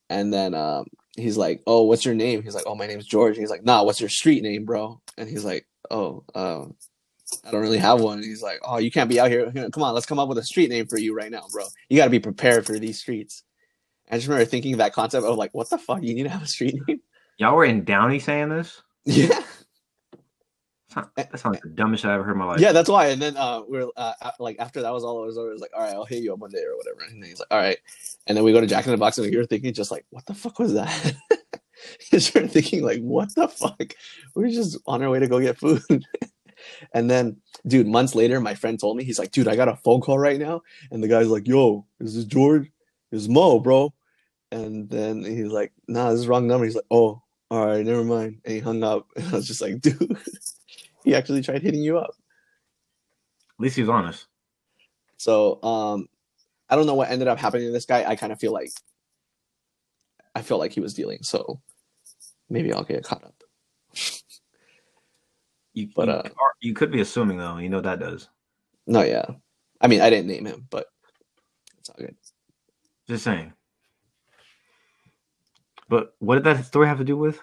and then um, he's like, "Oh, what's your name?" He's like, "Oh, my name's George." He's like, "Nah, what's your street name, bro?" And he's like, "Oh, um, I don't really have one." And he's like, "Oh, you can't be out here. Come on, let's come up with a street name for you right now, bro. You got to be prepared for these streets." I just remember thinking that concept of like, "What the fuck? You need to have a street name?" Y'all were in Downey saying this? [laughs] yeah. Not- That sounds like the dumbest I ever heard in my life. yeah, that's why. And then uh, we're uh, uh, like, after that was all was over, it was like, all right, I'll hit you up one day or whatever. And then he's like, all right. And then we go to Jack in the Box, and you're thinking just like, what the fuck was that? [laughs] you start thinking like, what the fuck? We're just on our way to go get food. [laughs] and then, dude, months later, my friend told me he's like, dude, I got a phone call right now, and the guy's like, yo, is this George? Is Mo, bro? And then he's like, nah, this is the wrong number. He's like, oh, all right, never mind. And he hung up. [laughs] And I was just like, dude, he actually tried hitting you up. At least he was honest. So um I don't know what ended up happening to this guy. I kind of feel like I felt like he was dealing, so maybe I'll get caught up. [laughs] You, But, you, uh, are- you could be assuming though. You know what that does. No, yeah. I mean, I didn't name him, but it's all good. Just saying. But what did that story have to do with?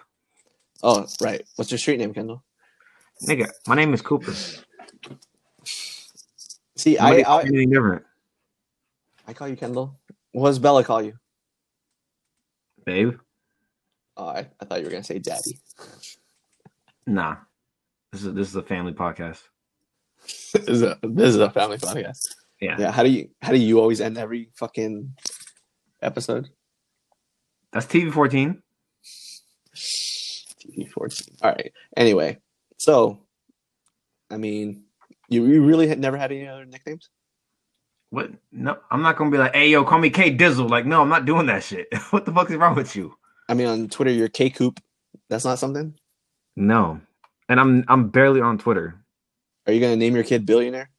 Oh, right. What's your street name, Kendall? Nigga, my name is Cooper. See, I Nobody I, anything different, I call you Kendall. What does Bella call you? babe. Oh, I, I thought you were gonna say Daddy. Nah, this is this is a family podcast. [laughs] this, is a, this is a family podcast. Yeah, Yeah. How do you how do you always end every fucking episode? that's TV fourteen. TV 14. All right. Anyway, so I mean, you, you really had never had any other nicknames? What? No, I'm not gonna be like, hey, yo, call me K Dizzle. Like, no, I'm not doing that shit. [laughs] what the fuck is wrong with you? I mean, on Twitter, you're K Coop. That's not something. No, and I'm I'm barely on Twitter. Are you gonna name your kid billionaire?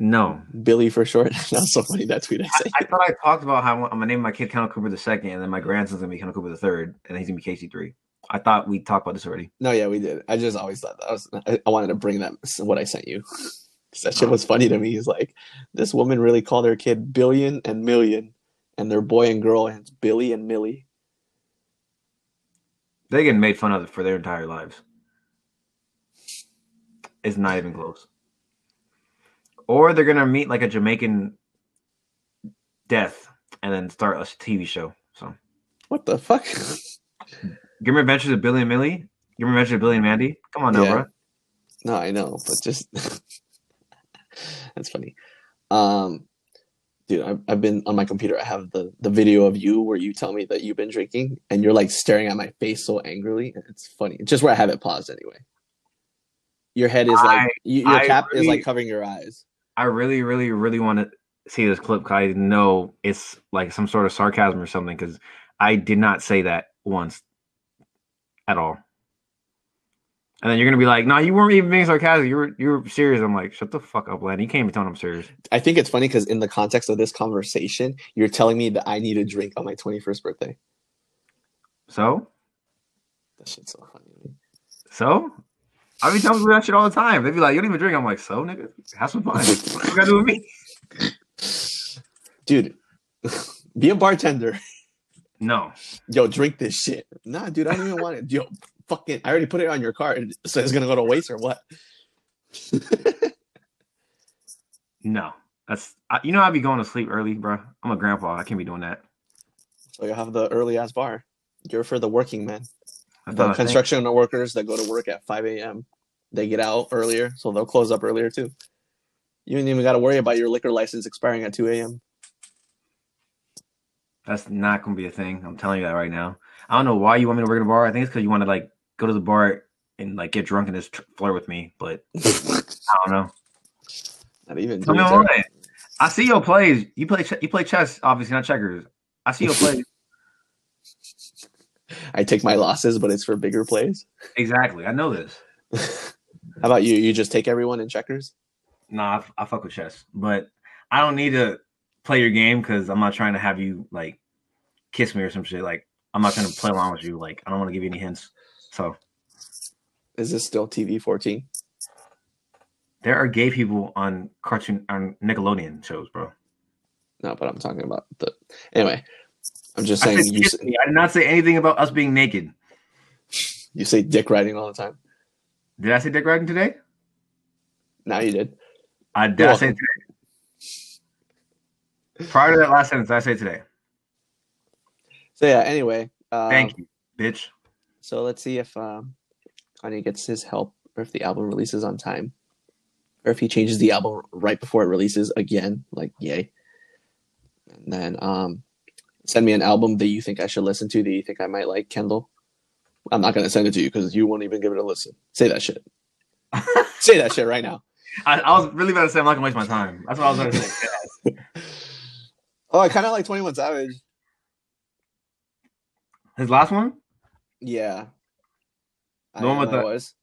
No, Billy for short. [laughs] That's so funny. That tweet I I, I thought I talked about how I'm gonna name my kid Kendall Cooper the second, and then my grandson's gonna be Kendall Cooper the third, and then he's gonna be Casey three. I thought we talked about this already. No, yeah, we did. I just always thought that was. I, I wanted to bring that what I sent you. [laughs] that shit uh-huh. was funny to me. He's like, this woman really called her kid billion and million, and their boy and girl, and it's Billy and Millie. They get made fun of for their entire lives. It's not even close. Or they're gonna meet like a Jamaican death and then start a TV show. So What the fuck? [laughs] Give me Adventures of Billy and Millie. Give me Adventures of Billy and Mandy. Come on now, Yeah. bro. no, I know, but just [laughs] that's funny. Um, dude, I've, I've been on my computer. I have the the video of you where you tell me that you've been drinking, and you're like staring at my face so angrily. It's funny. Just where I have it paused anyway. Your head is like I- you, your I cap is like covering your eyes. I really, really, really want to see this clip. 'cause I know it's like some sort of sarcasm or something because I did not say that once at all. And then you're gonna be like, "No, you weren't even being sarcastic. You were, you were serious." I'm like, "Shut the fuck up, Len. You can't even tell I'm serious." I think it's funny because in the context of this conversation, you're telling me that I need a drink on my 21st birthday. So, That shit's so funny so I be telling people that shit all the time. They'd be like, "You don't even drink." I'm like, "So, nigga, have some fun." what you got to do with me? Dude, [laughs] be a bartender. No, Yo, drink this shit. Nah, dude, I don't even want it. Yo, fucking, I already put it on your card. So it's gonna go to waste or what? [laughs] no. That's I, you know I'd be going to sleep early, bro. I'm a grandpa. I can't be doing that. So you have the early ass bar. You're for the working men. The not a thing. construction workers that go to work at 5 a.m. They get out earlier, so they'll close up earlier too. You don't even got to worry about your liquor license expiring at 2 a.m. That's not gonna be a thing. I'm telling you that right now. I don't know why you want me to work at a bar. I think it's because you want to like go to the bar and like get drunk and just flirt with me. But [laughs] I don't know. Not even. Tell me why. I see your plays. You play ch- you play chess, obviously not checkers. I see your [laughs] plays. I take my losses, but it's for bigger plays. exactly. I know this. [laughs] How about you? You just take everyone in checkers? Nah, I, I fuck with chess, but I don't need to play your game because I'm not trying to have you like kiss me or some shit. Like I'm not to play along with you. Like I don't want to give you any hints. So Is this still TV 14? there are gay people on cartoon on Nickelodeon shows, bro. No, but I'm talking about the. Anyway, I'm just I, saying said you me. I did not say anything about us being naked. you say dick riding all the time. Did I say dick riding today? Now you did. I did. I say today. Prior to that last sentence, I say today. So yeah. Anyway, uh, Thank you, bitch. So let's see if um, Kanye gets his help, or if the album releases on time, or if he changes the album right before it releases again. Like yay! And then um, send me an album that you think I should listen to that you think I might like, Kendall. I'm not gonna send it to you because you won't even give it a listen. Say that shit. [laughs] Say that shit right now. I, I was really about to say I'm not gonna waste my time. That's what I was gonna say. [laughs] Oh, I kind of like Twenty One Savage. His last one, Yeah. I one with the- was.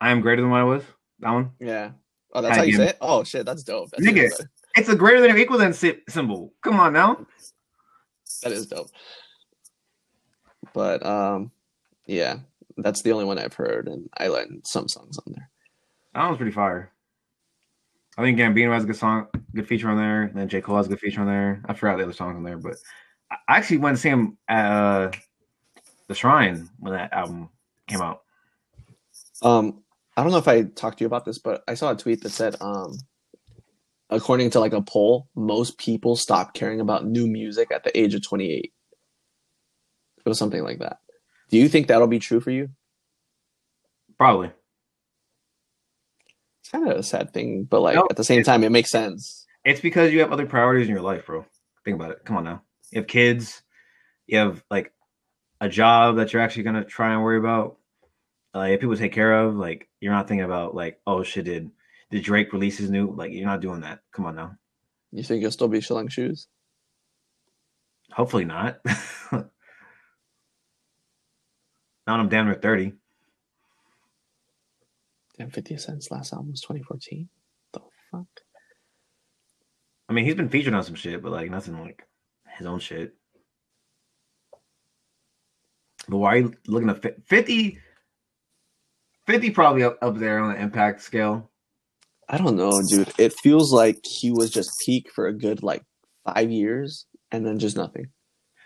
I am greater than what I was. That one. Yeah. Oh, that's God how you say it. Oh shit, that's dope. That's Nigga. even. It's a greater than or equal than symbol. Come on now. That is dope. But um, yeah, that's the only one I've heard, and I let some songs on there. That one's pretty fire. I think Gambino has a good song, good feature on there. And then J. Cole has a good feature on there. I forgot the other songs on there, but I actually went to see him at uh, the Shrine when that album came out. Um, I don't know if I talked to you about this, but I saw a tweet that said, um, according to like a poll, most people stop caring about new music at the age of 28. It was something like that. Do you think that'll be true for you? Probably. It's kind of a sad thing, but like No, at the same time, it makes sense. It's because you have other priorities in your life, bro. Think about it. Come on now. You have kids. You have like a job that you're actually gonna try and worry about. Like if people take care of, like you're not thinking about like, oh shit, did did Drake release his new? Like you're not doing that. Come on now. You think you'll still be selling shoes? Hopefully not. [laughs] now I'm damn near 30. Damn, 50 Cent's last album was 2014. The fuck? I mean, he's been featured on some shit, but like nothing like his own shit. But why are you looking at 50? 50 probably up, up there on the impact scale. I don't know, dude. It feels like he was just peak for a good like five years and then just nothing.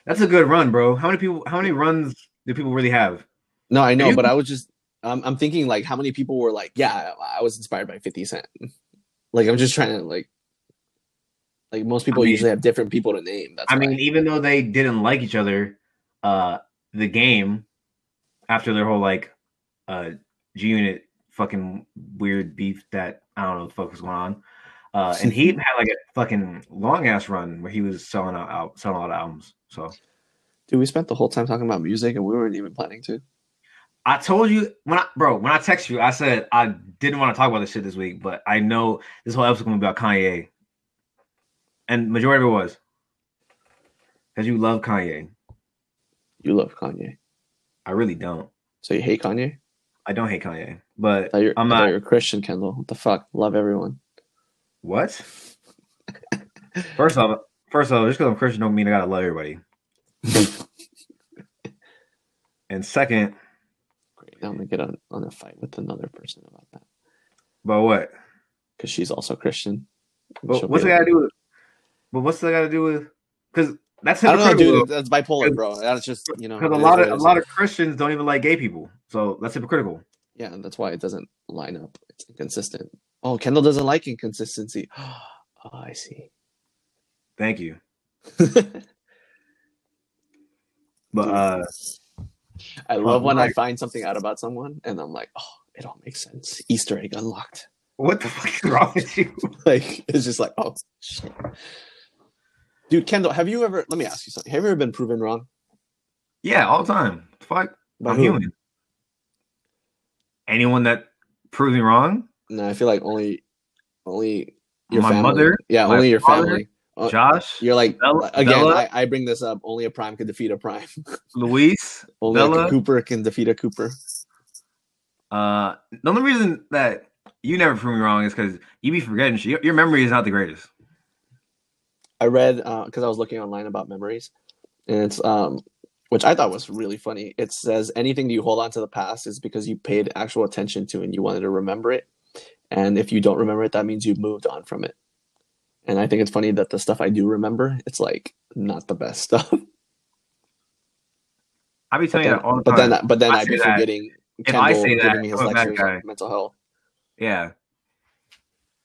That's a good run, bro. How many people? How many runs do people really have? No, I know, You- but I was just I'm I'm thinking like how many people were like, yeah, I was inspired by 50 Cent. Like I'm just trying to like like most people mean- usually have different people to name. That's I mean, even though they didn't like each other, uh, the game after their whole like uh G Unit fucking weird beef that I don't know what the fuck was going on. Uh, and he [laughs] had like a fucking long ass run where he was selling out, out selling a lot of albums. So dude, we spent the whole time talking about music and we weren't even planning to. I told you when I bro when I text you, I said I didn't want to talk about this shit this week, but I know this whole episode gonna be about Kanye, and majority of it was because you love Kanye. You love Kanye. I really don't. So you hate Kanye? I don't hate Kanye, but I'm not. you're a Christian, Kendall. What the fuck? Love everyone. What? First off, first off, just because I'm Christian don't mean I gotta love everybody. [laughs] And second, I'm gonna get on, on a fight with another person about that. but what? Because she's also Christian. But what's be it gotta do with? But what's that gotta do with? Because that's I don't know, hypocritical. dude. That's bipolar, bro. That's just you know. Because a lot of a lot of Christians don't even like gay people, so that's hypocritical. yeah, that's why it doesn't line up. It's inconsistent. Oh, Kendall doesn't like inconsistency. [gasps] Oh, I see. Thank you. [laughs] But uh, I oh love when I find something out about someone and I'm like, oh, it all makes sense. Easter egg unlocked. what the fuck is wrong with you? [laughs] Like it's just like, oh shit. Dude, Kendall, have you ever let me ask you something. Have you ever been proven wrong? Yeah, all the time. Fuck, By I'm who? human. Anyone that proves me wrong, No, I feel like only only your my family. mother, Yeah, only your father, family. Uh, Josh, You're like Bella- again, Bella? I, I bring this up. Only a prime can defeat a prime. [laughs] Luis, only like Bella. a Cooper can defeat a Cooper. Uh, the only reason that you never prove me wrong is because you be forgetting. Your, your memory is not the greatest. I read because I was looking online about memories, and it's um, which I thought was really funny. It says anything that you hold on to the past is because you paid actual attention to and you wanted to remember it, and if you don't remember it, that means you've moved on from it. And I think it's funny that the stuff I do remember, it's like not the best [laughs] stuff. I be telling you that all the but time. then, but then I I'd be that. forgetting. If I say that, me his I'm a bad lectures guy. on mental health. yeah,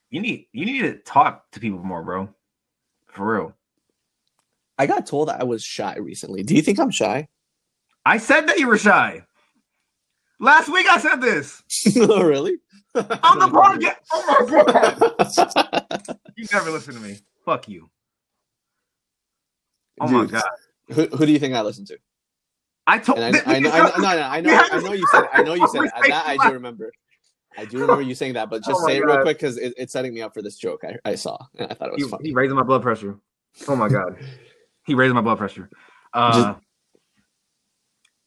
you need you need to talk to people more, bro. For real. I got told I was shy recently. Do you think I'm shy? I said that you were shy. Last week I said this [laughs] oh, really? On the podcast. Oh my god! You never listen to me. Fuck you. Oh my god! Who, who do you think I listen to? I told. And I, [laughs] I know, I know, no, no, I know, I know you said, it. I know you said it. that. I [laughs] do remember. I do remember you saying that, but just Oh my say it real quick because it, it's setting me up for this joke I, I saw, and I thought it was He, funny. he raising my blood pressure. Oh my god! [laughs] He raising my blood pressure. Uh,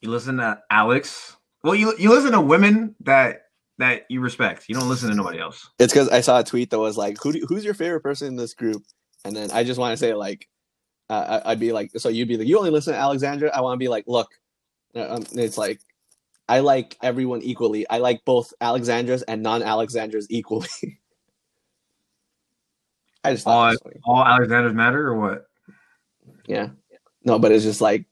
you listen to Alex. Well, you you listen to women that that you respect. You don't listen to nobody else. It's because I saw a tweet that was like, "Who do, who's your favorite person in this group?" And then I just want to say like, uh, I- I'd be like, so you'd be like, you only listen to Alexandra. I want to be like, look, uh, um, it's like, I like everyone equally. I like both Alexandras and non-Alexandras equally. [laughs] I just thought it. All Alexanders matter or what? Yeah. No, but it's just like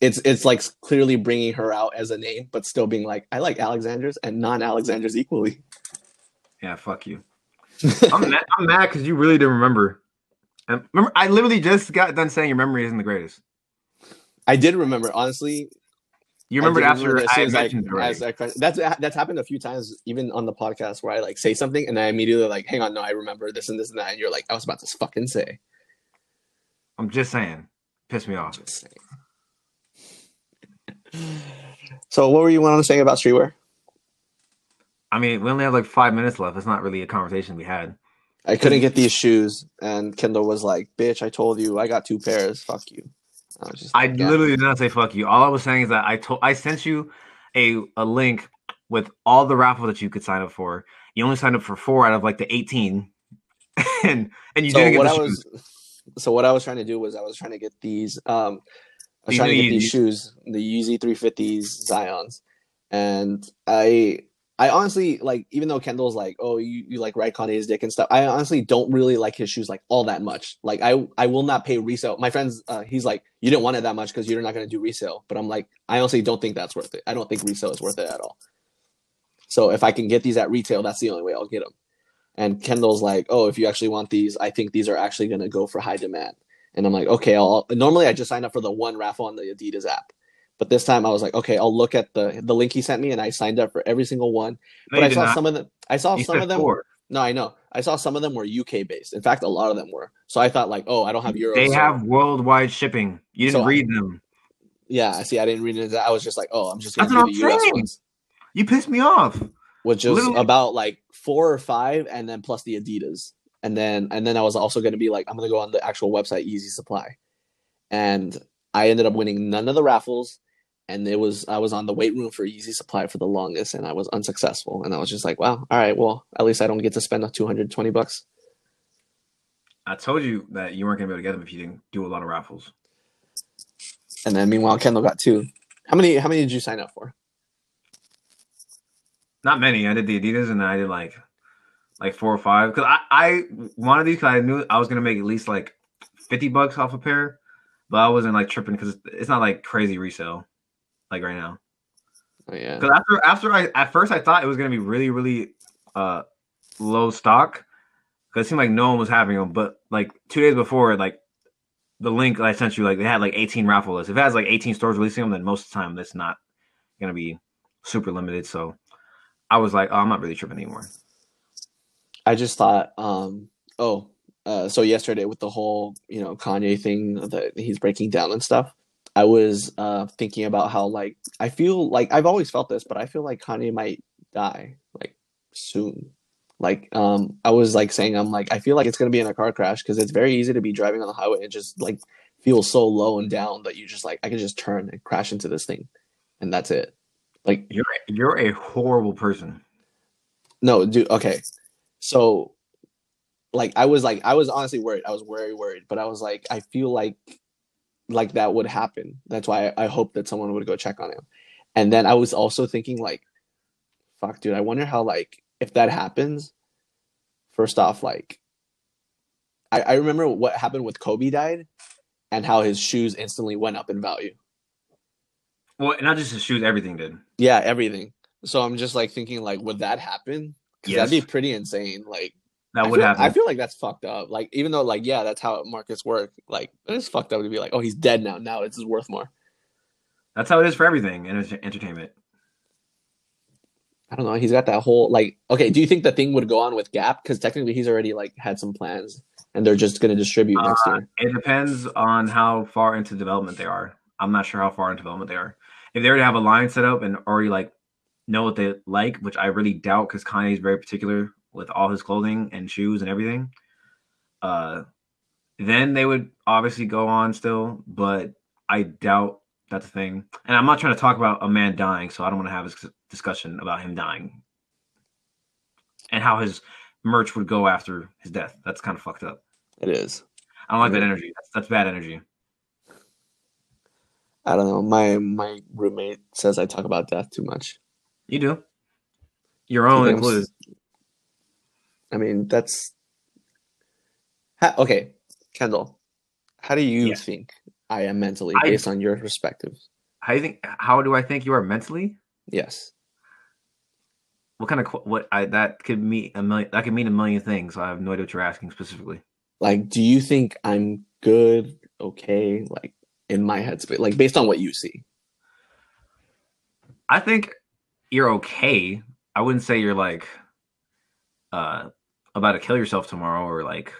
it's it's like clearly bringing her out as a name, but still being like, I like Alexanders and non-Alexanders equally. Yeah, fuck you. [laughs] I'm mad. I'm mad because you really didn't remember. And remember, I literally just got done saying your memory isn't the greatest. I did remember, honestly. You remembered I after remember I mentioned already. as I- that's that's happened a few times, even on the podcast where I like say something and I immediately like, hang on, no, I remember this and this and that, and you're like, I was about to fucking say. I'm just saying. Piss me off. Just saying. So, what were you wanting to say about streetwear? I mean, we only have like five minutes left. It's not really a conversation we had. I couldn't get these shoes, and Kendall was like, "Bitch, I told you, I got two pairs. Fuck you." I, was just I like, literally did not say "fuck you." All I was saying is that I told I sent you a a link with all the raffles that you could sign up for. You only signed up for four out of like the eighteen, [laughs] and and you so didn't get the shoes. Was, so what I was trying to do was I was trying to get these. Um, Was trying to get these shoes, the Yeezy 350s Zyons, and I I honestly like even though Kendall's like, oh, you, you like Kanye's dick and stuff. I honestly don't really like his shoes like all that much. Like I I will not pay resale. My friends, uh, he's like, you didn't want it that much because you're not gonna do resale. But I'm like, I honestly don't think that's worth it. I don't think resale is worth it at all. So if I can get these at retail, that's the only way I'll get them. And Kendall's like, oh, if you actually want these, I think these are actually gonna go for high demand. And I'm like, okay, I'll normally I just sign up for the one raffle on the Adidas app. But this time I was like, okay, I'll look at the the link he sent me, and I signed up for every single one. No, but I saw not. some of them. I saw you some of them. Four. No, I know. I saw some of them were UK based. In fact, a lot of them were. So I thought like, oh, I don't have euros. They so. have worldwide shipping. You didn't so read I, them. Yeah, I see. I didn't read it. I was just like, oh, I'm just gonna do the US ones. You pissed me off. Which was Literally. about like four or five, and then plus the Adidas, and then and then I was also gonna be like, I'm gonna go on the actual website, Yeezy Supply, and I ended up winning none of the raffles and it was I was on the wait room for Yeezy Supply for the longest, and I was unsuccessful. And I was just like, wow, all right, well, at least I don't get to spend the two hundred twenty bucks. I told you that you weren't gonna be able to get them if you didn't do a lot of raffles. And then meanwhile, Kendall got two. How many? How many did you sign up for? Not many. I did the Adidas, and I did like like four or five because I I wanted these because I knew I was gonna make at least like fifty bucks off a pair, but I wasn't like tripping because it's not like crazy resale like right now. Oh, yeah. Because after after I at first I thought it was gonna be really really uh low stock because it seemed like no one was having them, but like two days before, like the link I sent you, like they had like 18 raffle lists. If it has like 18 stores releasing them, then most of the time that's not gonna be super limited. So I was like, oh, I'm not really tripping anymore. I just thought, um, oh, uh, so yesterday with the whole you know Kanye thing that he's breaking down and stuff. I was uh, thinking about how like I feel like I've always felt this, but I feel like Kanye might die like soon. Like um, I was like saying, I'm like I feel like it's gonna be in a car crash because it's very easy to be driving on the highway and just like feel so low and down that you just like I can just turn and crash into this thing, and that's it. Like you're you're a horrible person. No, dude. Okay, so like I was like I was honestly worried. I was very worried, but I was like I feel like like that would happen. That's why I, I hope that someone would go check on him. And then I was also thinking like, fuck, dude, I wonder how like if that happens. First off, like, I, I remember what happened with Kobe died, and how his shoes instantly went up in value. Well, not just his shoes, everything did. Yeah, everything. So I'm just like thinking, like, would that happen? Yes. That'd be pretty insane. Like, that I would feel, happen. I feel like that's fucked up. Like even though like yeah, that's how markets work. Like it's fucked up to be like, oh, he's dead now. Now it's worth more. That's how it is for everything in entertainment. I don't know. He's got that whole like. Okay, do you think the thing would go on with Gap? Because technically, he's already like had some plans, and they're just going to distribute next uh, year. It depends on how far into development they are. I'm not sure how far into development they are. If they already have a line set up and already like know what they like, which I really doubt, because Kanye is very particular with all his clothing and shoes and everything, uh, then they would obviously go on still. But I doubt that's a thing. And I'm not trying to talk about a man dying, so I don't want to have this discussion about him dying and how his merch would go after his death. That's kind of fucked up. It is. I don't like that energy. That's, that's bad energy. I don't know. My my roommate says I talk about death too much. You do. Your own included. I mean, that's okay, Kendall. How do you yeah. think I am mentally, I, based on your perspective? How do you think? How do I think you are mentally? Yes. What kind of what I that could mean a million? That could mean a million things. I have no idea what you're asking specifically. Like, do you think I'm good? Okay, like in my headspace, like based on what you see. I think you're okay. I wouldn't say you're like uh about to kill yourself tomorrow or like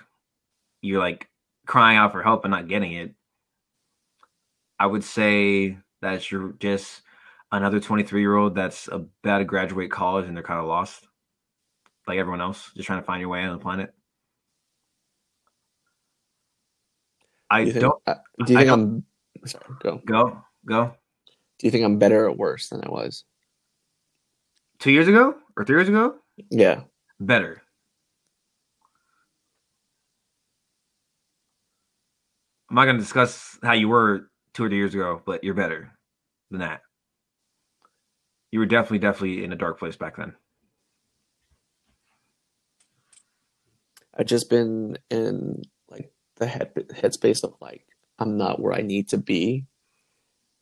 you're like crying out for help and not getting it. I would say that you're just another 23 year old that's about to graduate college and they're kind of lost, like everyone else, just trying to find your way on the planet. I do not uh, do you think I, am Sorry, go go go? Do you think I'm better or worse than I was? Two years ago or three years ago. Yeah. Better. I'm not gonna discuss how you were two or three years ago, but you're better than that. You were definitely, definitely in a dark place back then. I've just been in like the head headspace of like I'm not where I need to be,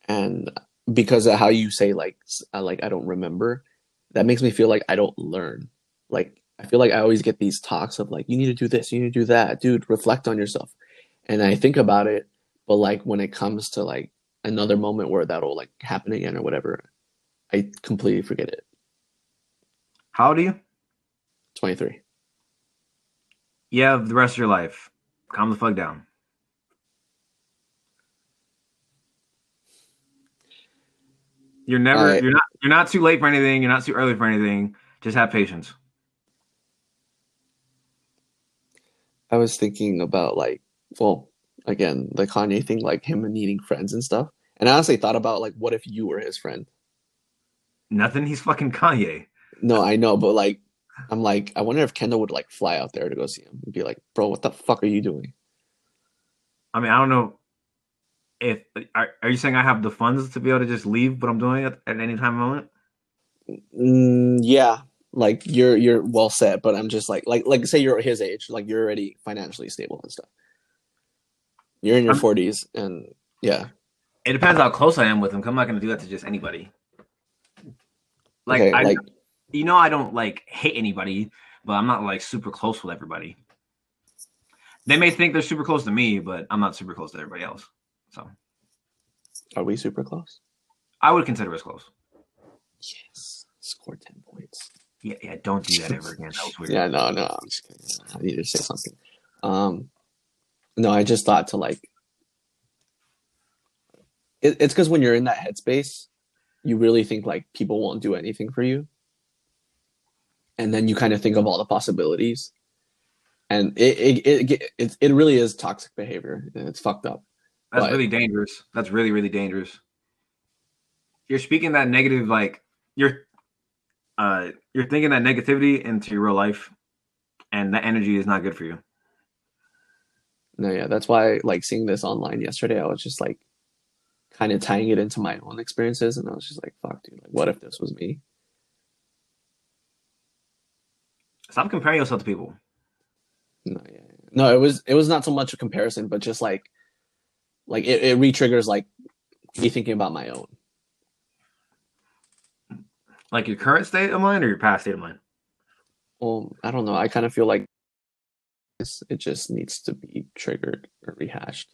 and because of how you say like I like I don't remember, that makes me feel like I don't learn. Like I feel like I always get these talks of like you need to do this, you need to do that, dude. Reflect on yourself, and I think about it, but like when it comes to like another moment where that'll like happen again or whatever, I completely forget it. How old are you? Twenty three. You have the rest of your life. Calm the fuck down. You're never Alright. you're not you're not too late for anything, you're not too early for anything. Just have patience. I was thinking about like, well, again, the Kanye thing, like him needing friends and stuff. And I honestly thought about like, what if you were his friend? Nothing, he's fucking Kanye. No, I know, but like, I'm like, I wonder if Kendall would like fly out there to go see him and be like, bro, what the fuck are you doing? I mean, I don't know if are, are you saying I have the funds to be able to just leave what I'm doing at, at any time moment? Mm, yeah, like you're you're well set, but I'm just like like like say you're his age, like you're already financially stable and stuff. You're in your 40s, and yeah, It depends how close I am with him. I'm not going to do that to just anybody. Like, okay, I, like you know, I don't like hate anybody, but I'm not like super close with everybody. They may think they're super close to me, but I'm not super close to everybody else. So are we super close? I would consider us close. Yes, score 10 points. Yeah, yeah. Don't do that ever again. That was weird. [laughs] Yeah, no, no, I'm just kidding. I need to say something. Um, no, I just thought to like, it, it's because when you're in that headspace, you really think like people won't do anything for you, and then you kind of think of all the possibilities, and it it it it, it really is toxic behavior. and It's fucked up. That's But- really dangerous. That's really, really dangerous. You're speaking that negative, like you're, uh, you're thinking that negativity into your real life, and that energy is not good for you. No, yeah, that's why like seeing this online yesterday, I was just like kind of tying it into my own experiences, and I was just like, fuck, dude, like what if this was me? Stop comparing yourself to people. No, yeah, yeah. no, it was it was not so much a comparison, but just like like it, it re-triggers like me thinking about my own. Like your current state of mind or your past state of mind. Well, I don't know. I kind of feel like this it just needs to be triggered or rehashed.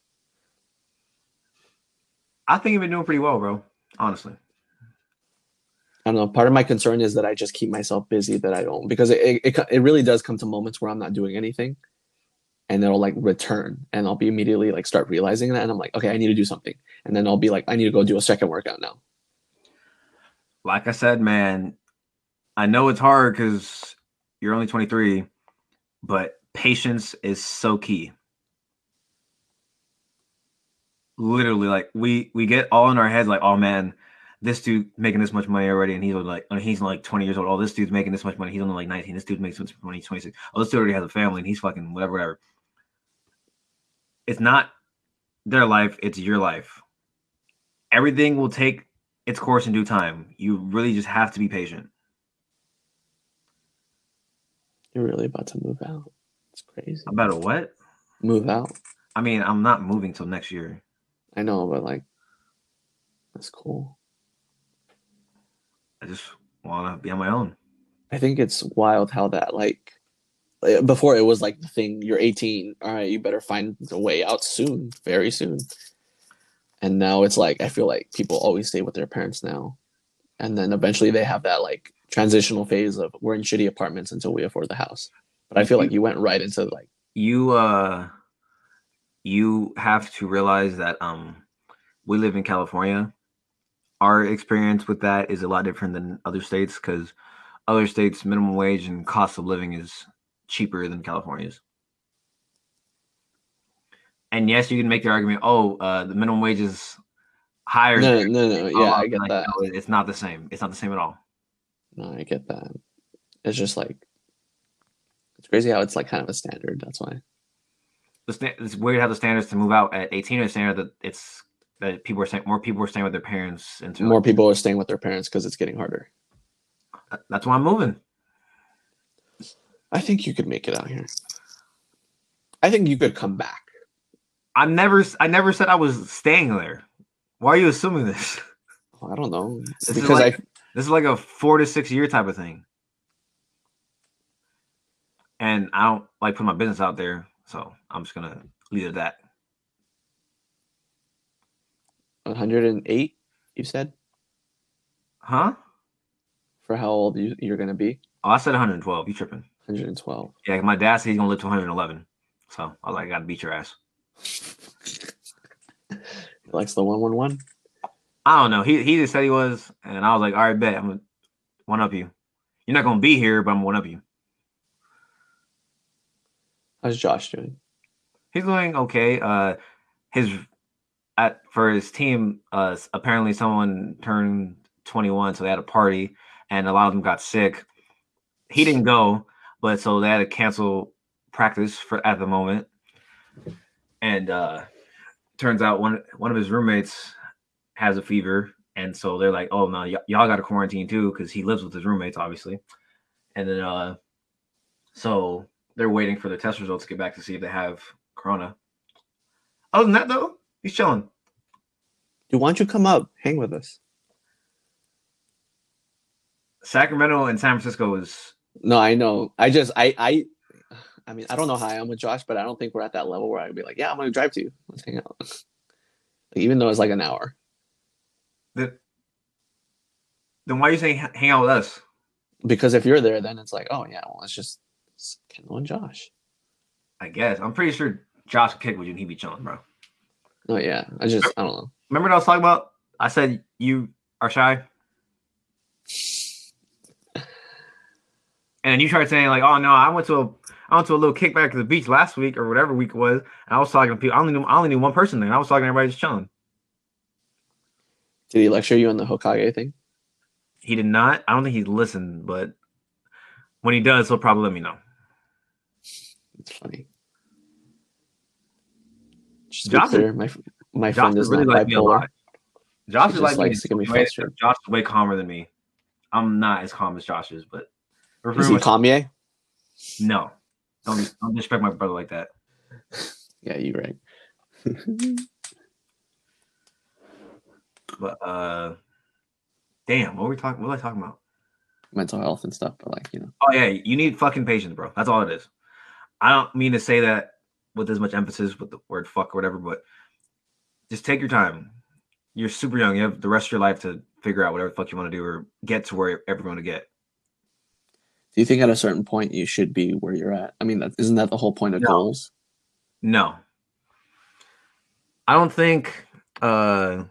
I think you've been doing pretty well, bro. Honestly. I don't know. Part of my concern is that I just keep myself busy that I don't because it it, it really does come to moments where I'm not doing anything, and it'll like return, and I'll be immediately like start realizing that, and I'm like, okay, I need to do something, and then I'll be like, I need to go do a second workout now. Like I said, man, I know it's hard because you're only 23, but patience is so key. Literally, like we we get all in our heads, like, oh man, this dude making this much money already, and he's like, and he's like 20 years old. Oh, this dude's making this much money. He's only like 19. This dude makes this much money. He's 26. Oh, this dude already has a family, and he's fucking whatever, whatever. It's not their life; it's your life. Everything will take its course in due time. You really just have to be patient. You're really about to move out. It's crazy. About a what? Move out. I mean, I'm not moving till next year. I know, but like, that's cool. I just want to be on my own. I think it's wild how that like before it was like the thing you're 18 all right you better find a way out soon very soon. And now it's like i feel like people always stay with their parents now. And then eventually they have that like transitional phase of we're in shitty apartments until we afford the house. But i feel like you went right into like You uh you have to realize that um we live in California. Our experience with that is a lot different than other states because other states minimum wage and cost of living is cheaper than California's. And yes, you can make the argument, oh, uh, the minimum wage is higher. No, no, no. Yeah, I get like, that. no, it's not the same. It's not the same at all. No, I get that. It's just like it's crazy how it's like kind of a standard. That's why. The sta- it's weird how the standards to move out at 18 are standard that it's that people are saying more people are staying with their parents until More people are staying with their parents because it's getting harder. that's why I'm moving. I think you could make it out here. I think you could come back. I never I never said I was staying there. Why are you assuming this? I don't know This is because like- I This is like a four to six year type of thing. And I don't like put my business out there, so I'm just gonna leave it at that. 108. You said Huh? for how old you, you're gonna be? Oh, I said 112. You tripping? 112. Yeah, my dad said he's gonna live to 111. So I was like, I gotta beat your ass. [laughs] He likes the one one one. I don't know. He he just said he was, and I was like, all right, bet I'm gonna one up you. You're not gonna be here, but I'm one up you. How's Josh doing? He's doing okay. Uh, his at for his team. Uh, apparently someone turned 21, so they had a party, and a lot of them got sick. He didn't go, but so they had to cancel practice for at the moment. And uh, turns out one one of his roommates has a fever, and so they're like, "Oh no, y- y'all got to quarantine too," because he lives with his roommates, obviously. And then, uh, so they're waiting for the test results to get back to see if they have corona. Other than that, though, he's chilling. Dude, why don't you come up, hang with us? Sacramento and San Francisco is No, I know. I just I I I mean I don't know how I am with Josh, but I don't think we're at that level where I'd be like, yeah, I'm gonna drive to you. Let's hang out. Like, even though it's like an hour. the. Then why are you saying hang out with us? Because if you're there, then it's like, oh yeah, well it's just it's Kendall and Josh. I guess I'm pretty sure Josh would kick with you and he'd be chilling, bro. Oh yeah. I just I don't know. Remember what I was talking about? I said you are shy, then you tried saying like, "Oh no, I went to a I went to a little kickback at the beach last week or whatever week it was, and I was talking to people. I only knew I only knew one person there. And I was talking to everybody just chilling. Did he lecture you on the Hokage thing? He did not. I don't think he listened, but when he does, he'll probably let me know. It's funny. Just Josh is- clear, my my Josh friend is really not like me a bipolar. lot. Josh is like me. likes to get me way- frustrated. Josh is way calmer than me. I'm not as calm as Josh is, but Is he Kanye? no. Don't don't disrespect my brother like that. [laughs] Yeah, you're right. [laughs] But uh, damn, what were we talking? What was I talking about? Mental health and stuff, but like you know, Oh yeah, you need fucking patience, bro. That's all it is. I don't mean to say that with as much emphasis with the word fuck or whatever, but just take your time. You're super young. You have the rest of your life to figure out whatever the fuck you want to do or get to where ever you want to get. Do you think at a certain point you should be where you're at? I mean, that, isn't that the whole point of No. goals? No. I don't think uh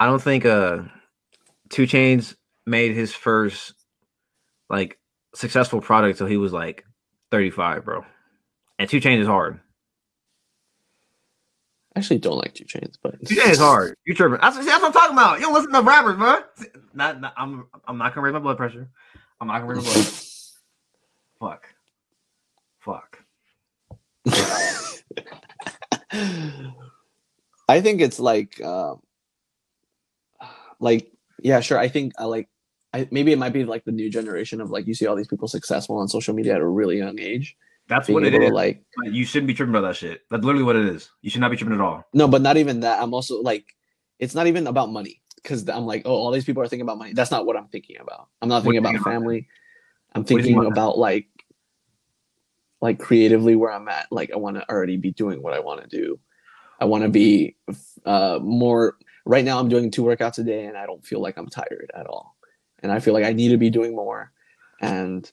I don't think uh 2 Chainz made his first like successful product till he was like 35, bro. And 2 Chainz is hard. I actually don't like 2 Chainz, but 2 Chainz is hard. You tripping. That's, that's what I'm talking about. You don't listen to rappers, bro. Not, not- I'm I'm not gonna raise my blood pressure. I'm not gonna raise my blood. Fuck. Fuck. [laughs] I think it's like, um, like yeah, sure. I think I like, I maybe it might be like the new generation of like you see all these people successful on social media at a really young age. That's what it is. like You shouldn't be tripping about that shit. That's literally what it is. You should not be tripping at all. no, but not even that. I'm also like, it's not even about money because I'm like, oh, all these people are thinking about money. That's not what I'm thinking about. I'm not thinking about family. I'm thinking about like, like creatively where I'm at. Like I want to already be doing what I want to do. I want to be uh, more. Right now, I'm doing two workouts a day, and I don't feel like I'm tired at all. And I feel like I need to be doing more. And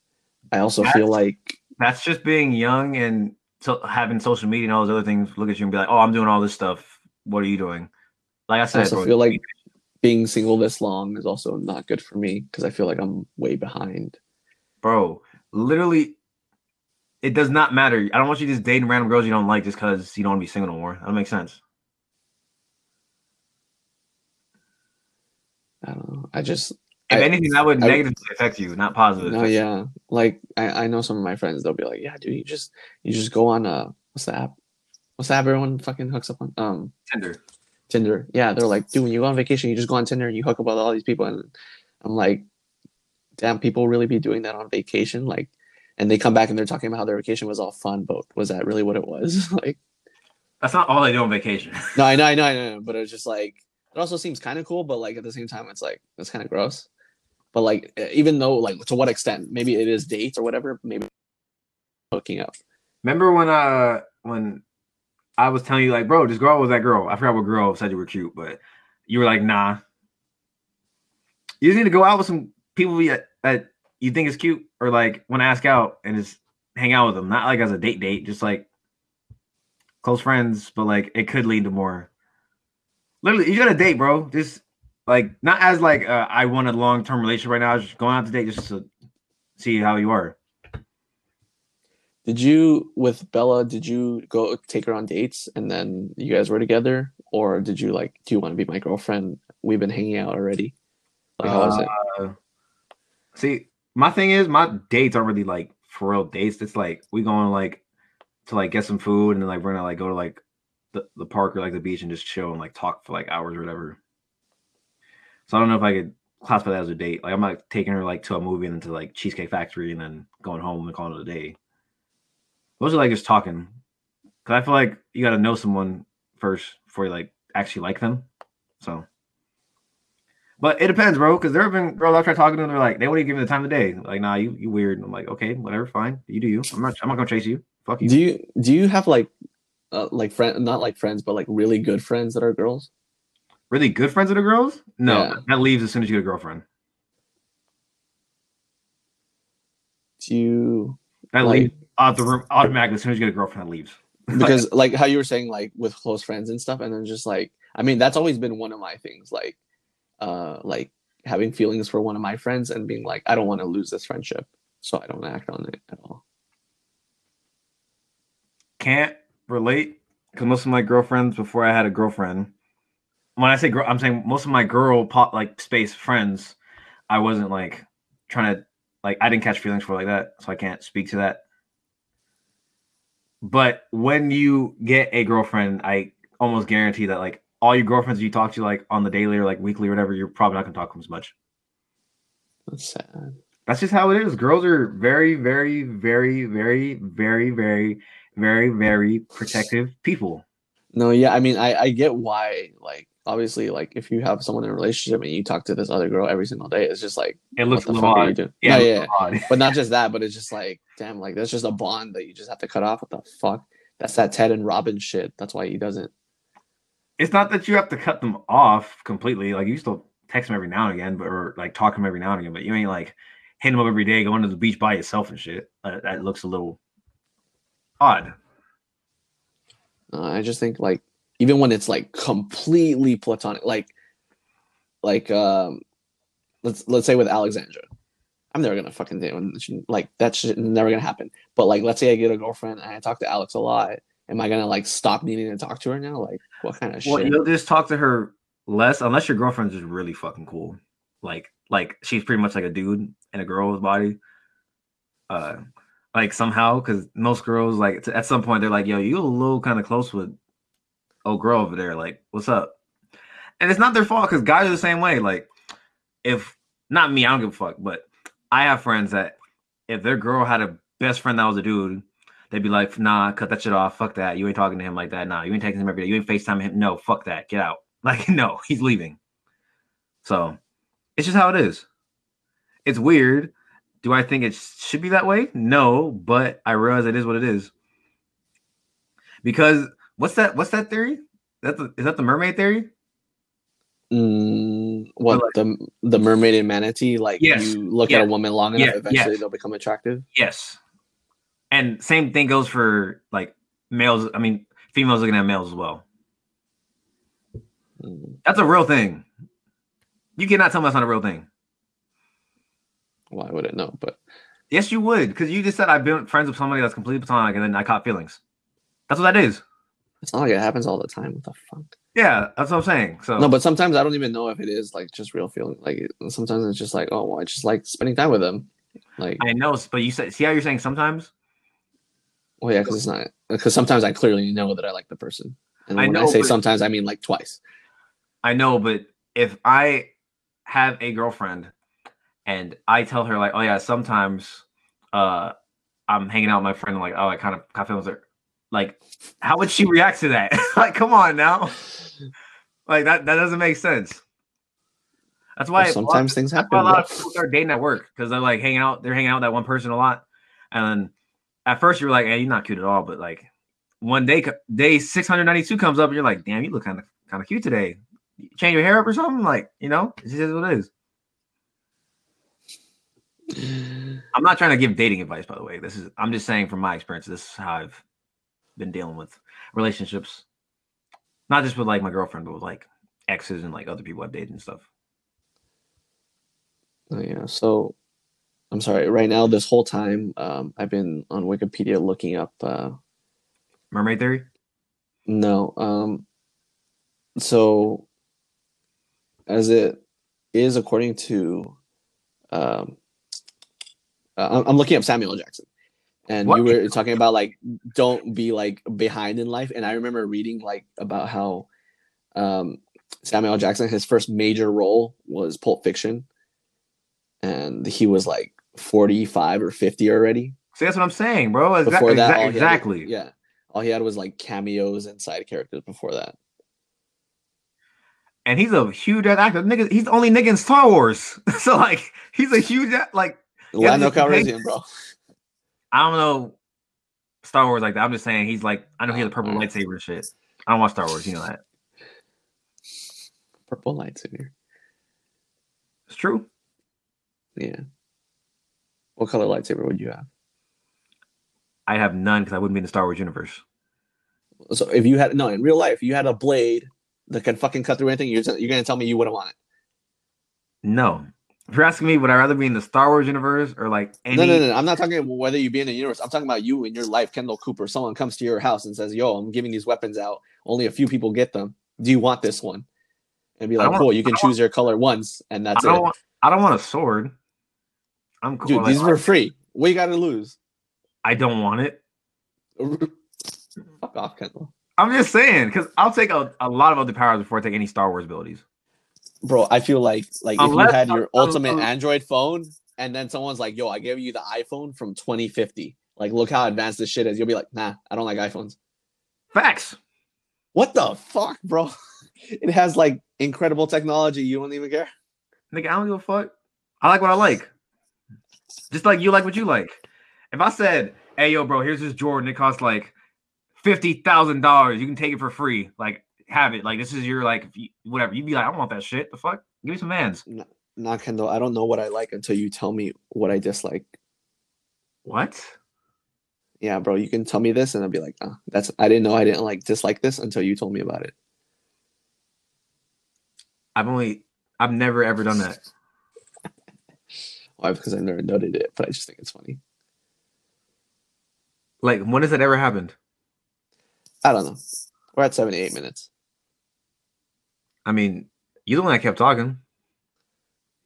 I also feel like that's just being young and so having social media and all those other things look at you and be like, "Oh, I'm doing all this stuff. What are you doing?" Like I I said, also bro, feel like being single this long is also not good for me because I feel like I'm way behind. bro, literally, it does not matter. I don't want you just dating random girls you don't like just because you don't want to be single no more. That makes sense. I don't know. I just If I- anything, that would I- negatively affect you, not positive. no, yeah. Like I, I know some of my friends. They'll be like, "Yeah, dude, you just you just go on uh what's the app? What's the app everyone fucking hooks up on? Um, Tinder. Tinder. Yeah, they're like, dude, when you go on vacation, you just go on Tinder and you hook up with all these people. And I'm like, damn, people really be doing that on vacation? Like, and they come back and they're talking about how their vacation was all fun, but was that really what it was? [laughs] like, That's not all they do on vacation. [laughs] no, I know, I know, I know, but it's just like it also seems kind of cool, but like at the same time, it's like it's kind of gross. But like, even though like to what extent, maybe it is dates or whatever, maybe hooking up. Remember when uh when I was telling you like, bro, this girl was that girl. I forgot what girl said you were cute, but you were like, nah. You just need to go out with some people that, that you think is cute or like want to ask out and just hang out with them. Not like as a date date, just like close friends, but like it could lead to more. Literally, you got a date, bro. Just like not as like uh, I want a long term relationship right now. Just going out to date just to see how you are. Did you with Bella? Did you go take her on dates and then you guys were together, or did you like? Do you want to be my girlfriend? We've been hanging out already. Like, how was it? Uh, See, my thing is my dates aren't really like for real dates. It's like we going like to like get some food and then like we're gonna like go to like the, the park or like the beach and just chill and like talk for like hours or whatever. So I don't know if I could classify that as a date. Like I'm not taking her like to a movie and then to like Cheesecake Factory and then going home and calling it a day. Those are like just talking. Cause I feel like you gotta know someone first before you like actually like them. So but it depends, bro. Because there have been girls I've tried talking to, and they're like, they wouldn't even give me the time of day. Like, nah, you you weird. And I'm like, okay, whatever, fine. You do you. I'm not. I'm not gonna chase you. Fuck you. Do you do you have like, uh, like friend not like friends, but like really good friends that are girls? really good friends that are girls? No, Yeah. that leaves as soon as you get a girlfriend. Do you That Like- leaves out the room automatically as soon as you get a girlfriend. That leaves. [laughs] because like how you were saying like with close friends and stuff, and then just like I mean that's always been one of my things like, uh, like having feelings for one of my friends and being like I don't want to lose this friendship, so I don't act on it at all. Can't relate because most of my girlfriends before I had a girlfriend. When I say girl, I'm saying most of my girl pop like space friends. I wasn't like trying to like I didn't catch feelings for like that, so I can't speak to that. But when you get a girlfriend, I almost guarantee that like all your girlfriends you talk to like on the daily or like weekly or whatever, you're probably not gonna talk to them as much. That's sad. That's just how it is. Girls are very, very, very, very, very, very, very, very protective people. No, yeah, I mean, I I get why. Like, obviously, like if you have someone in a relationship and you talk to this other girl every single day, it's just like, It looks what a the little fuck are you doing? Yeah, Yeah, yeah. looks a little odd. But not just that, but it's just like, damn, like that's just a bond that you just have to cut off. What the fuck? That's that Ted and Robin shit. That's why he doesn't. It's not that you have to cut them off completely. Like you still text them every now and again, but or like talk them every now and again. But you ain't like hitting them up every day, going to the beach by yourself and shit. Uh, that looks a little odd. Uh, I just think like even when it's like completely platonic, like like um, let's let's say with Alexandra, I'm never gonna fucking do it. Like that's never gonna happen. But like, let's say I get a girlfriend and I talk to Alex a lot. Am I gonna like stop needing to talk to her now? Like, what kind of shit? Well, shit? you'll just talk to her less unless your girlfriend's just really fucking cool. Like, like she's pretty much like a dude in a girl's body. Uh, like somehow, because most girls like at some point they're like, "Yo, you a little kind of close with old girl over there. Like, what's up?" And it's not their fault because guys are the same way. Like, if not me, I don't give a fuck. But I have friends that if their girl had a best friend that was a dude, they'd be like, nah, cut that shit off. Fuck that. You ain't talking to him like that. Nah, you ain't texting him every day. You ain't FaceTime him. No, fuck that. Get out. [laughs] Like, no, he's leaving. So it's just how it is. It's weird. Do I think it should be that way? No, but I realize it is what it is. Because what's that? What's that theory? That's is that the mermaid theory? Mm, what like- the the mermaid and manatee? Like Yes. you look Yeah. at a woman long enough, Yeah. eventually they'll become attractive. Yes. And same thing goes for like males. I mean, females looking at males as well. Mm, That's a real thing. You cannot tell me that's not a real thing. well, I wouldn't know, but Yes, you would, because you just said I've been friends with somebody that's completely platonic, and then I caught feelings. That's what that is. It's not like it happens all the time. What the fuck? Yeah, that's what I'm saying. So No, but sometimes I don't even know if it is like just real feeling. Like sometimes it's just like, oh, well, I just like spending time with them. Like, I know, but you said, see how you're saying sometimes. well, yeah, because it's not because sometimes I clearly know that I like the person, and I when I know, say but- sometimes, I mean like twice. I know, but if I have a girlfriend and I tell her like, oh yeah, sometimes uh I'm hanging out with my friend, like, oh, I kind of caught feelings there. Like, how would she react to that? [laughs] like, come on now. Like that that doesn't make sense. That's why Well, sometimes things happen. a lot of people start dating at work because they're like hanging out. They're hanging out with that one person a lot, and then at first you're like, "Hey, you're not cute at all," but like one day, day 692 comes up, and you're like, "Damn, you look kind of kind of cute today." You change your hair up or something, like you know, it's just what it is. [sighs] I'm not trying to give dating advice, by the way. This is I'm just saying from my experience. This is how I've been dealing with relationships, not just with like my girlfriend, but with like exes and like other people I've dated and stuff. Oh, yeah. So I'm sorry. Right now, this whole time, um, I've been on Wikipedia looking up. Uh, Mermaid theory. no. Um, so as it is according to, um, uh, I'm- I'm looking up Samuel Jackson, and What? you were talking about like don't be like behind in life, and I remember reading like about how um, Samuel Jackson his first major role was Pulp Fiction, and he was like 45 or 50 already. See, that's what I'm saying, bro. Exa- Before that, exa- all he had- exactly. yeah, all he had was like cameos and side characters before that. And he's a huge actor. Nigga, he's the only nigga in Star Wars. [laughs] so like, he's a huge like. Yeah, Lando just in case- Calrissian, bro. I don't know Star Wars like that. I'm just saying he's like. I know he has a purple Uh-uh. lightsaber and shit. I don't watch Star Wars. You know that. Purple lightsaber. It's true. Yeah. What color lightsaber would you have? I have none because I wouldn't be in the Star Wars universe. So if you had no in real life, you had a blade that can fucking cut through anything. You're you're gonna tell me you wouldn't want it? No. If you're asking me, would I rather be in the Star Wars universe or like any? No, no, no. I'm not talking about whether you be in the universe. I'm talking about you in your life, Kendall Cooper. Someone comes to your house and says, "Yo, I'm giving these weapons out. Only a few people get them. Do you want this one?" And be like, don't want- "Cool, you can choose your color once, and I that's don't it." want. I don't want a sword. I'm cool. Dude, like, these were free. What you got to lose? I don't want it. [laughs] Fuck off, Kendall. I'm just saying because I'll take a, a lot of other powers before I take any Star Wars abilities. Bro, I feel like like Unless- if you had your um, ultimate um, Android phone, and then someone's like, "Yo, I gave you the iPhone from 2050. Like, look how advanced this shit is." You'll be like, "Nah, I don't like iPhones." Facts. What the fuck, bro? [laughs] It has like incredible technology. You don't even care. Nigga, I don't give a fuck. I like what I like. Just like you like what you like. If I said, hey, yo, bro, here's this Jordan, it costs like $50,000. You can take it for free. Like, have it. Like, this is your, like, if you- whatever. You'd be like, I don't want that shit. The fuck? Give me some vans. Nah, Kendall, I don't know what I like until you tell me what I dislike. What? Yeah, bro, you can tell me this, and I'll be like, "Ah, that's I didn't know I didn't like dislike this until you told me about it." I've only, I've never ever done that. [laughs] Why? Because I never noted it, but I just think it's funny. Like, when has that ever happened? I don't know. We're at seventy-eight minutes. I mean, you're the one that kept talking.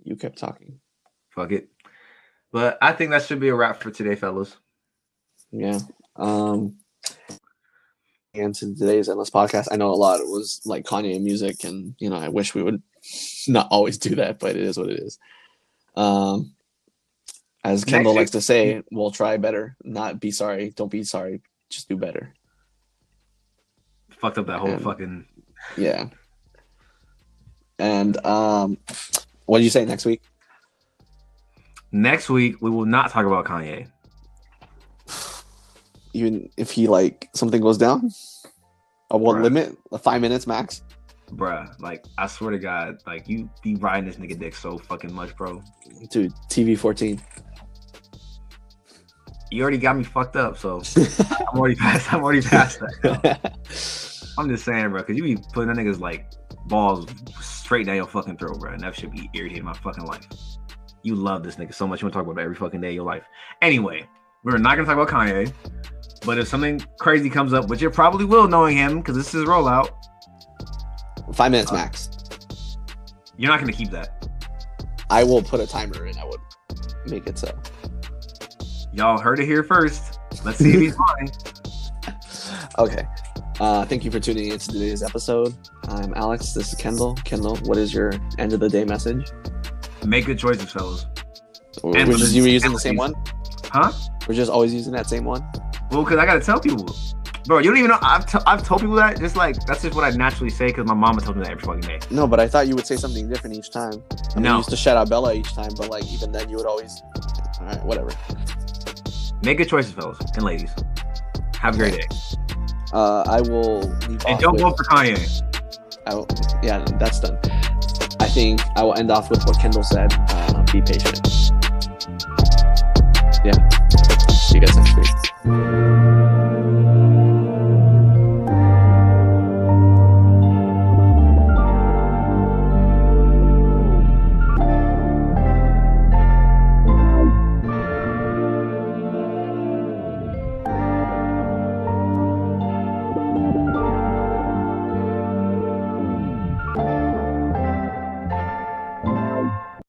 You kept talking. Fuck it. But I think that should be a wrap for today, fellas. Yeah. Um and to today's endless podcast, I know a lot it was like Kanye music, and you know, I wish we would [laughs] not always do that, but it is what it is. Um as Next Kendall week- likes to say, we'll try better, not be sorry. Don't be sorry, just do better. Fucked up that whole And- fucking. Yeah. And um what do you say next week? Next week, we will not talk about Kanye. Even if he like something goes down? A one Right. limit? A five minutes max? Bruh, like I swear to God, like you be riding this nigga dick so fucking much, bro. Dude, TV fourteen. You already got me fucked up, so [laughs] I'm already past. I'm already past that. [laughs] I'm just saying, bro, because you be putting that nigga's like balls straight down your fucking throat, bro, and that should be irritating my fucking life. You love this nigga so much. You want to talk about every fucking day of your life. Anyway, we're not gonna talk about Kanye. But if something crazy comes up, which it probably will, knowing him, because this is his rollout, Five minutes Uh, max. you're not gonna keep that. I will put a timer and I would make it so. Y'all heard it here first. Let's see if he's [laughs] lying. Okay. Uh, thank you for tuning in to today's episode. I'm Alex. This is Kendall. Kendall, what is your end of the day message? Make good choices, fellas. We're And just ladies. you using the same one? Huh? We're just always using that same one? Well, because I gotta tell people, bro. You don't even know. I've, t- I've told people that. Just like that's just what I naturally say because my mama told me that every fucking day. No, but I thought you would say something different each time. I mean, No. you used to shout out Bella each time, but like even then you would always. All right, whatever. Make good choices, fellas and ladies. Have a great day. Uh, I will leave And don't with, vote for Kanye. I will- yeah, that's done. I think I will end off with what Kendall said. Uh, be patient. Yeah. See you guys next week.